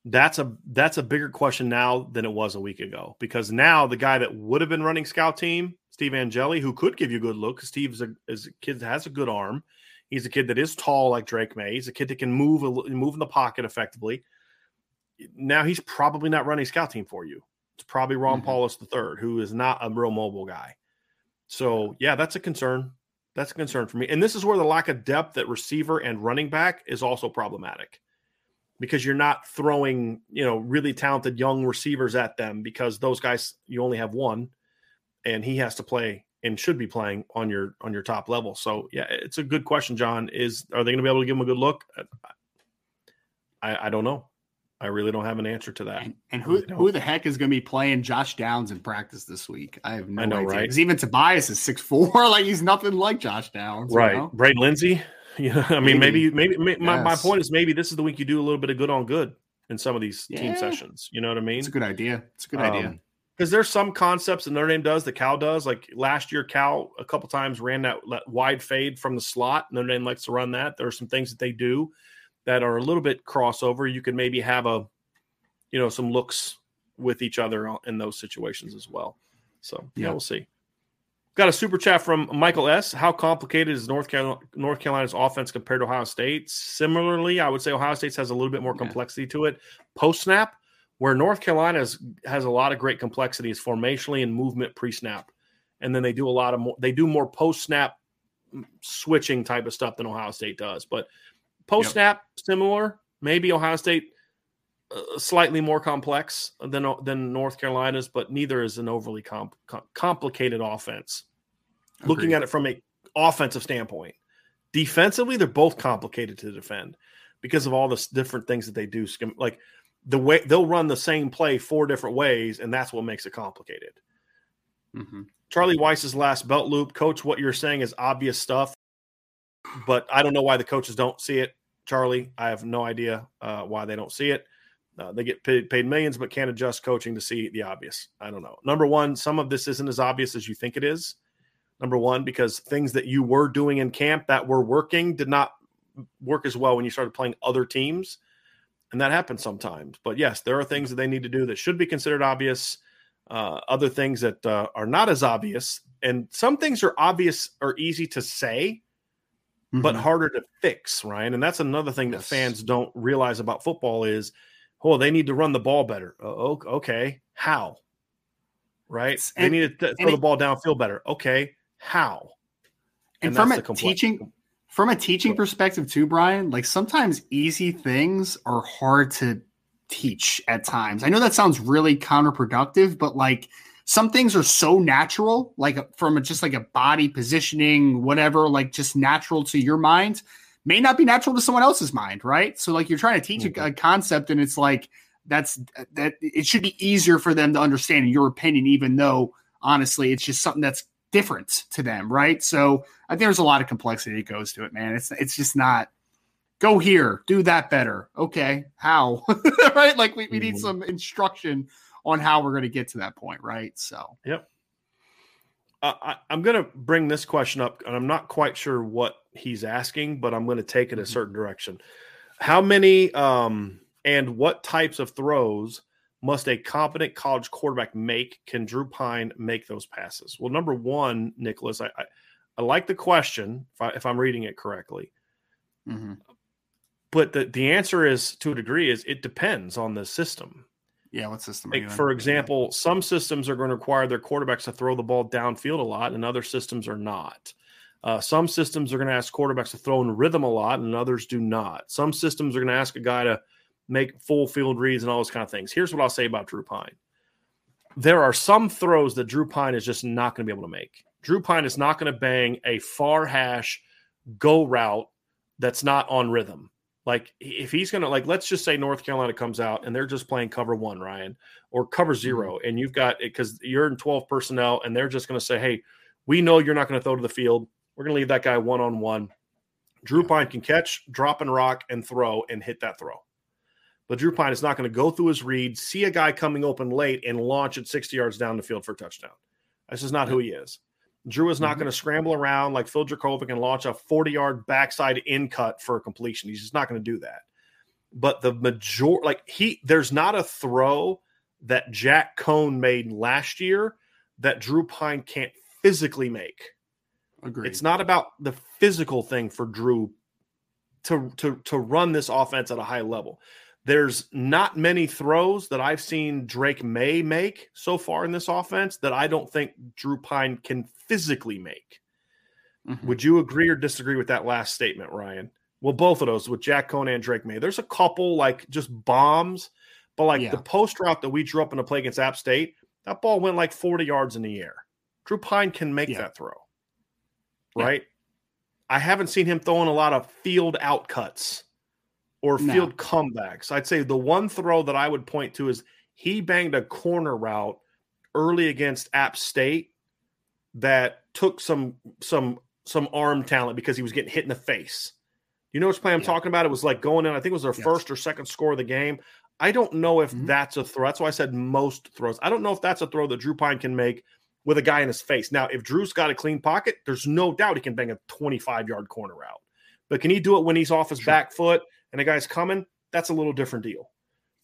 That's a that's a bigger question now than it was a week ago because now the guy that would have been running scout team, Steve Angeli, who could give you a good look, Steve's a, is a kid that has a good arm. He's a kid that is tall like Drake Maye. He's a kid that can move move in the pocket effectively. Now he's probably not running scout team for you. It's probably Ron mm-hmm. Powlus III, who is not a real mobile guy. So yeah, that's a concern. That's a concern for me. And this is where the lack of depth at receiver and running back is also problematic because you're not throwing, you know, really talented young receivers at them because those guys you only have one and he has to play and should be playing on your on your top level. So yeah, it's a good question, John. Is are they going to be able to give him a good look? I, I don't know. I really don't have an answer to that. And, and who who the heck is going to be playing Josh Downs in practice this week? I have no I know, idea. Because even Tobias is six four, [laughs] like he's nothing like Josh Downs. Right, you know? Lenzy. [laughs] Yeah, I mean, maybe, maybe, maybe yes. my, my point is maybe this is the week you do a little bit of good on good in some of these yeah. team sessions. You know what I mean? It's a good idea. It's a good um, idea. Because there's some concepts that Notre Dame does that Cal does. Like last year, Cal a couple times ran that, that wide fade from the slot. Notre Dame likes to run that. There are some things that they do that are a little bit crossover. You can maybe have a you know some looks with each other in those situations as well. So yeah, we'll see. Got a super chat from Michael S. How complicated is North Carolina, North Carolina's offense compared to Ohio State? Similarly, I would say Ohio State has a little bit more complexity yeah. to it post snap, where North Carolina has a lot of great complexities formationally and movement pre snap, and then they do a lot of more. They do more post snap mm, switching type of stuff than Ohio State does, but post snap yep. similar. Maybe Ohio State uh, slightly more complex than than North Carolina's, but neither is an overly comp, com- complicated offense. Agreed. Looking at it from a offensive standpoint, defensively they're both complicated to defend because of all the different things that they do. Like the way they'll run the same play four different ways, and that's what makes it complicated. Mm-hmm. Charlie Weis's last belt loop, coach. What you're saying is obvious stuff, but I don't know why the coaches don't see it. Charlie, I have no idea uh, why they don't see it. Uh, they get paid, paid millions, but can't adjust coaching to see the obvious. I don't know. Number one, some of this isn't as obvious as you think it is. Number one, because things that you were doing in camp that were working did not work as well when you started playing other teams. And that happens sometimes. But yes, there are things that they need to do that should be considered obvious. Uh, other things that uh, are not as obvious. And some things are obvious or easy to say, mm-hmm. but harder to fix, Ryan. And that's another thing yes. that fans don't realize about football is – oh, they need to run the ball better. Oh, okay. How? Right? And, they need to throw the ball downfield better. Okay. How? And, and from a teaching from a teaching perspective too, Brian, like sometimes easy things are hard to teach at times. I know that sounds really counterproductive, but like some things are so natural, like from a, just like a body positioning, whatever, like just natural to your mind may not be natural to someone else's mind, right? So like you're trying to teach mm-hmm. a, a, concept and it's like that's that it should be easier for them to understand in your opinion, even though honestly it's just something that's different to them, right? So I think there's a lot of complexity that goes to it, man. It's it's just not go here, do that better. Okay, how? [laughs] right? Like we, we need mm-hmm. some instruction on how we're going to get to that point, right? So yep. Uh, I, I'm going to bring this question up, and I'm not quite sure what he's asking, but I'm going to take it a mm-hmm. certain direction. How many um, and what types of throws must a competent college quarterback make? Can Drew Pyne make those passes? Well, number one, Nicholas, I, I, I like the question if, I, if I'm reading it correctly. Mm-hmm. But the, the answer is to a degree is it depends on the system. Yeah, what system? Like, for example, some systems are going to require their quarterbacks to throw the ball downfield a lot, and other systems are not. Uh, some systems are going to ask quarterbacks to throw in rhythm a lot, and others do not. Some systems are going to ask a guy to make full field reads and all those kind of things. Here's what I'll say about Drew Pyne there are some throws that Drew Pyne is just not going to be able to make. Drew Pyne is not going to bang a far hash go route that's not on rhythm. Like if he's going to like, let's just say North Carolina comes out and they're just playing cover one, Ryan, or cover 0 mm-hmm. and you've got it because you're in 12 personnel and they're just going to say, hey, we know you're not going to throw to the field. We're going to leave that guy one on one. Drew Pyne can catch, drop and rock, and throw and hit that throw. But Drew Pyne is not going to go through his read, see a guy coming open late, and launch it 60 yards down the field for a touchdown. That's just not who he is. Drew is not mm-hmm. going to scramble around like Phil Jurkovec and launch a 40 yard backside in cut for a completion. He's just not going to do that. But the major, like he, there's not a throw that Jack Coan made last year that Drew Pyne can't physically make. Agreed. It's not about the physical thing for Drew to to to run this offense at a high level. There's not many throws that I've seen Drake Maye make so far in this offense that I don't think Drew Pyne can physically make. Mm-hmm. Would you agree or disagree with that last statement, Ryan? Well, both of those with Jack Coan and Drake Maye. There's a couple like just bombs, but like yeah. the post route that we drew up in a play against App State, that ball went like 40 yards in the air. Drew Pyne can make yeah. that throw, right? Yeah. I haven't seen him throwing a lot of field out cuts or no. field comebacks. I'd say the one throw that I would point to is he banged a corner route early against App State that took some some some arm talent because he was getting hit in the face. You know which play I'm yeah. talking about? It was like going in. I think it was their yes. first or second score of the game. I don't know if mm-hmm. that's a throw. That's why I said most throws. I don't know if that's a throw that Drew Pyne can make with a guy in his face. Now, if Drew's got a clean pocket, there's no doubt he can bang a 25 yard corner out. But can he do it when he's off his sure. back foot and a guy's coming? That's a little different deal.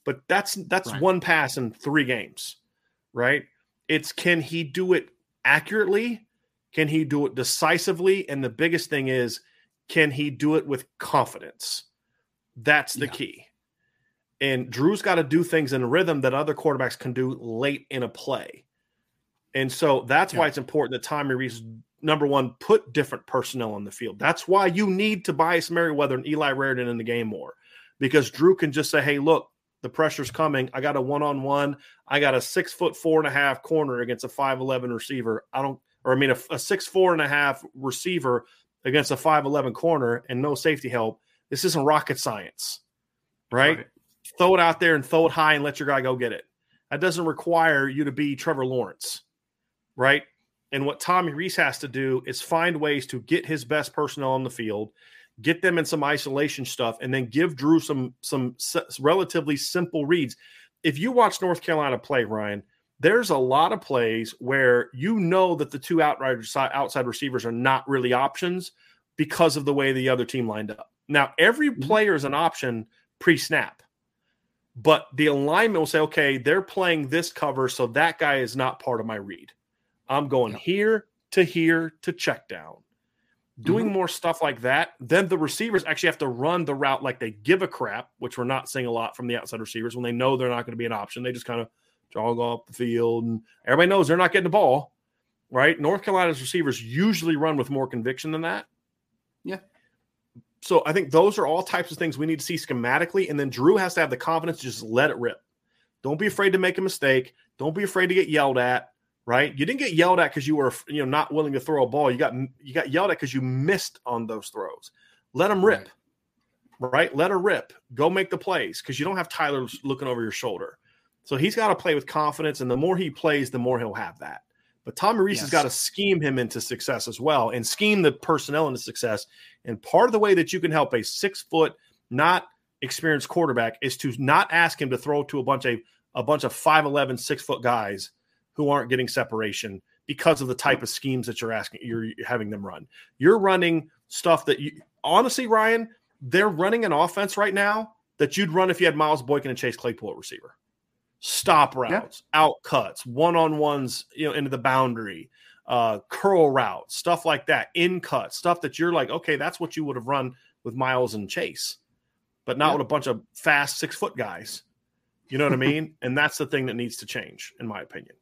But that's that's right. one pass in three games, right? It's can he do it accurately? Can he do it decisively? And the biggest thing is, can he do it with confidence? That's the yeah. key. And Drew's got to do things in rhythm that other quarterbacks can do late in a play. And so that's yeah. why it's important that Tommy Rees, number one, put different personnel on the field. That's why you need Tobias Merriweather and Eli Raridon in the game more because Drew can just say, hey, look, the pressure's coming. I got a one on one. I got a six foot four and a half corner against a 5'11 receiver. I don't, or I mean, a, a six four and a half receiver against a 5'11 corner and no safety help. This isn't rocket science, right? right? Throw it out there and throw it high and let your guy go get it. That doesn't require you to be Trevor Lawrence right? And what Tommy Rees has to do is find ways to get his best personnel on the field, get them in some isolation stuff, and then give Drew some some relatively simple reads. If you watch North Carolina play, Ryan, there's a lot of plays where you know that the two outside receivers are not really options because of the way the other team lined up. Now, every mm-hmm. player is an option pre-snap, but the alignment will say, okay, they're playing this cover, so that guy is not part of my read. I'm going here to here to check down. Doing mm-hmm. more stuff like that, then the receivers actually have to run the route like they give a crap, which we're not seeing a lot from the outside receivers when they know they're not going to be an option. They just kind of jog off the field, and everybody knows they're not getting the ball, right? North Carolina's receivers usually run with more conviction than that. Yeah. So I think those are all types of things we need to see schematically, and then Drew has to have the confidence to just let it rip. Don't be afraid to make a mistake. Don't be afraid to get yelled at right? You didn't get yelled at because you were you know not willing to throw a ball. You got you got yelled at because you missed on those throws. Let them rip, right? right? Let her rip. Go make the plays because you don't have Tyler looking over your shoulder. So he's got to play with confidence, and the more he plays, the more he'll have that. But Tom Rees yes. has got to scheme him into success as well, and scheme the personnel into success. And part of the way that you can help a six foot, not experienced quarterback is to not ask him to throw to a bunch of a bunch of 5'11, six foot guys who aren't getting separation because of the type of schemes that you're asking you're having them run. You're running stuff that you honestly, Ryan, they're running an offense right now that you'd run if you had Miles Boykin and Chase Claypool at receiver. Stop routes, yeah. out cuts, one on ones, you know, into the boundary, uh, curl routes, stuff like that, in cut, stuff that you're like, okay, that's what you would have run with Miles and Chase, but not yeah. with a bunch of fast six foot guys. You know what I mean? and that's the thing that needs to change, in my opinion.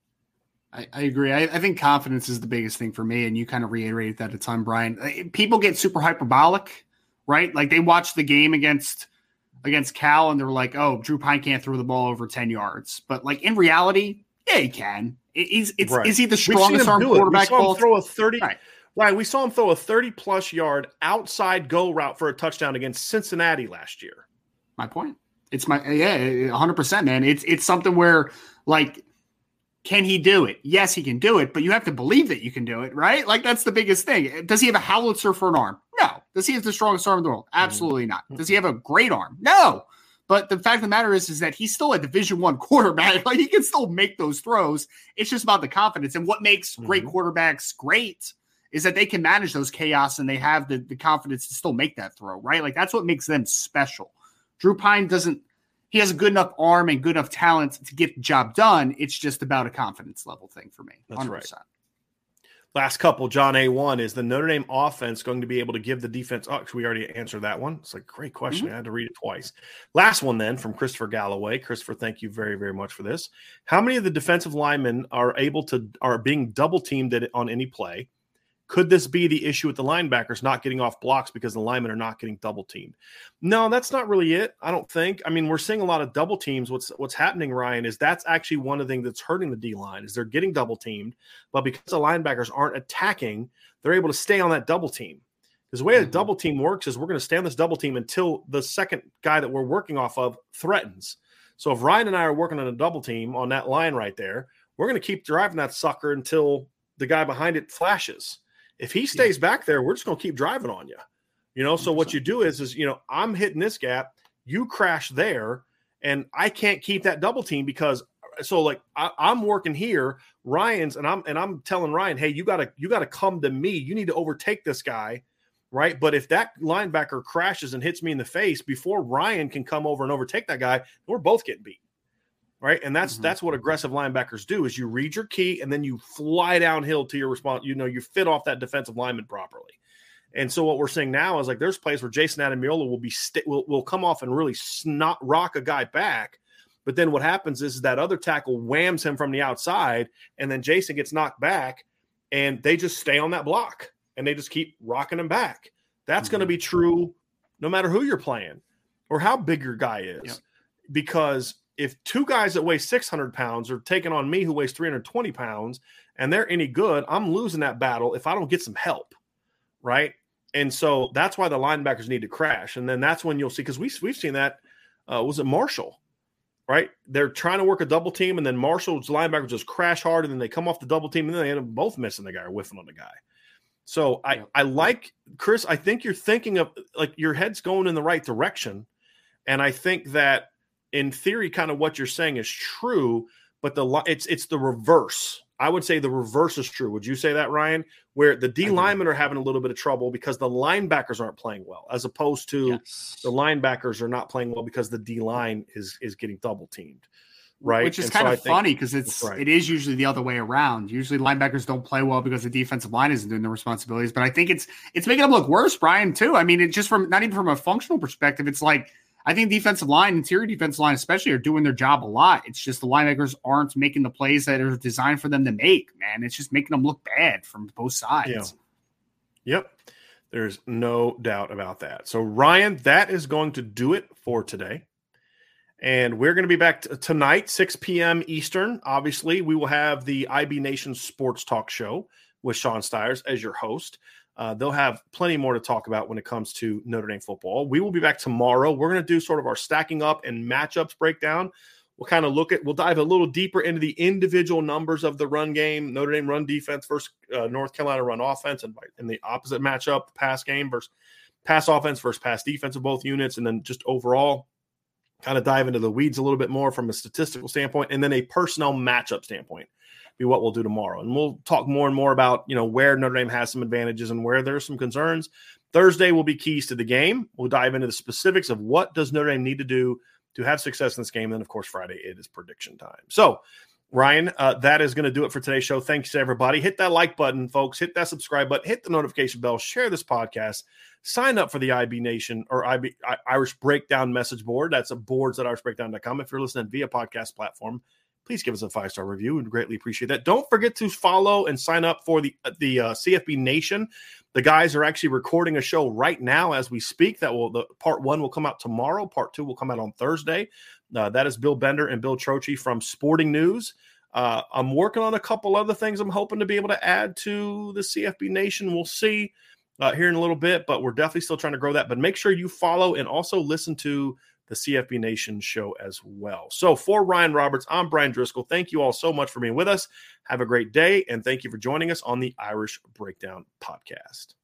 I, I agree. I, I, think confidence is the biggest thing for me, and you kind of reiterated that a ton, Brian. People get super hyperbolic, right? Like they watch the game against against Cal, and they're like, "Oh, Drew Pyne can't throw the ball over ten yards," but like in reality, yeah, he can. Is it's right. is he the strongest arm quarterback? We saw him throw a thirty. Right. Right, we saw him throw a 30 plus yard outside go route for a touchdown against Cincinnati last year. My point. It's my yeah, 100%, man. It's it's something where like can he do it? Yes, he can do it, but you have to believe that you can do it, right? Like that's the biggest thing. Does he have a howitzer for an arm? No. Does he have the strongest arm in the world? Mm-hmm. Absolutely not. Does he have a great arm? No. But the fact of the matter is, is that he's still a Division One [laughs] quarterback. Like he can still make those throws. It's just about the confidence. And what makes mm-hmm. great quarterbacks great is that they can manage those chaos and they have the, the confidence to still make that throw, right? Like that's what makes them special. Drew Pyne doesn't he has a good enough arm and good enough talent to get the job done. It's just about a confidence level thing for me. 100%. That's right. Last couple, John A1 is the Notre Dame offense going to be able to give the defense? Oh, we already answered that one. It's like great question. Mm-hmm. I had to read it twice. Last one, then, from Christopher Galloway. Christopher, thank you very, very much for this. How many of the defensive linemen are able to are being double teamed on any play? Could this be the issue with the linebackers not getting off blocks because the linemen are not getting double teamed? No, that's not really it. I don't think. I mean, we're seeing a lot of double teams. What's what's happening, Ryan, is that's actually one of the things that's hurting the D line is they're getting double teamed, but because the linebackers aren't attacking, they're able to stay on that double team. Because the way mm-hmm. a double team works is we're going to stay on this double team until the second guy that we're working off of threatens. So if Ryan and I are working on a double team on that line right there, we're going to keep driving that sucker until the guy behind it flashes. If he stays yeah. back there, we're just going to keep driving on you. You know, so 100%. what you do is, is you know, I'm hitting this gap, you crash there, and I can't keep that double team because uh, so like I, am working here, Ryan's, and I'm and I'm telling Ryan, hey, you gotta you gotta come to me. You need to overtake this guy, right? But if that linebacker crashes and hits me in the face before Ryan can come over and overtake that guy, we're both getting beat right? And that's mm-hmm. that's what aggressive linebackers do is you read your key and then you fly downhill to your response. You know, you fit off that defensive lineman properly. And so what we're seeing now is like there's plays where Jayson Ademilola will be st- will, will come off and really snot rock a guy back. But then what happens is that other tackle whams him from the outside, and then Jason gets knocked back, and they just stay on that block and they just keep rocking him back. That's mm-hmm. going to be true no matter who you're playing or how big your guy is, yep. because if two guys that weigh 600 pounds are taking on me who weighs 320 pounds and they're any good, I'm losing that battle if I don't get some help. Right. And so that's why the linebackers need to crash. And then that's when you'll see, because we, we've seen that. Uh, was it Marshall? Right. They're trying to work a double team, and then Marshall's linebackers just crash hard, and then they come off the double team, and then they end up both missing the guy or whiffing on the guy. So I, yeah. I like Chris. I think you're thinking of like your head's going in the right direction. And I think that in theory, kind of what you're saying is true, but the it's it's the reverse. I would say the reverse is true. Would you say that, Ryan? Where the D linemen are having a little bit of trouble because the linebackers aren't playing well, as opposed to yes. the linebackers are not playing well because the D line is is getting double teamed. Right. Which is and kind so of funny because it's right. it is usually the other way around. Usually linebackers don't play well because the defensive line isn't doing the responsibilities. But I think it's it's making them look worse, Brian, too. I mean, it just from not even from a functional perspective, it's like I think defensive line, interior defensive line, especially, are doing their job a lot. It's just the linebackers aren't making the plays that are designed for them to make, man. It's just making them look bad from both sides. Yeah. Yep. There's no doubt about that. So, Ryan, that is going to do it for today. And we're going to be back t- tonight, 6 p.m. Eastern. Obviously, we will have the IB Nation Sports Talk Show with Sean Stiers as your host. Uh, they'll have plenty more to talk about when it comes to Notre Dame football. We will be back tomorrow. We're going to do sort of our stacking up and matchups breakdown. We'll kind of look at, we'll dive a little deeper into the individual numbers of the run game, Notre Dame run defense versus uh, North Carolina run offense, and in the opposite matchup, pass game versus pass offense versus pass defense of both units, and then just overall kind of dive into the weeds a little bit more from a statistical standpoint, and then a personnel matchup standpoint be what we'll do tomorrow. And we'll talk more and more about, you know, where Notre Dame has some advantages and where there's some concerns. Thursday will be keys to the game. We'll dive into the specifics of what does Notre Dame need to do to have success in this game. And then, of course, Friday it is prediction time. So, Ryan, uh, that is going to do it for today's show. Thanks to everybody. Hit that like button, folks. Hit that subscribe button. Hit the notification bell. Share this podcast. Sign up for the IB Nation or IB Irish Breakdown message board. That's a boards at irishbreakdown.com. If you're listening via podcast platform, please give us a five star review. We'd greatly appreciate that. Don't forget to follow and sign up for the the uh, CFB Nation. The guys are actually recording a show right now as we speak. That will the part one will come out tomorrow. Part two will come out on Thursday. Uh, that is Bill Bender and Bill Trocchi from Sporting News. Uh, I'm working on a couple other things. I'm hoping to be able to add to the CFB Nation. We'll see uh, here in a little bit, but we're definitely still trying to grow that. But make sure you follow and also listen to the CFB Nation show as well. So for Ryan Roberts, I'm Brian Driscoll. Thank you all so much for being with us. Have a great day, and thank you for joining us on the Irish Breakdown podcast.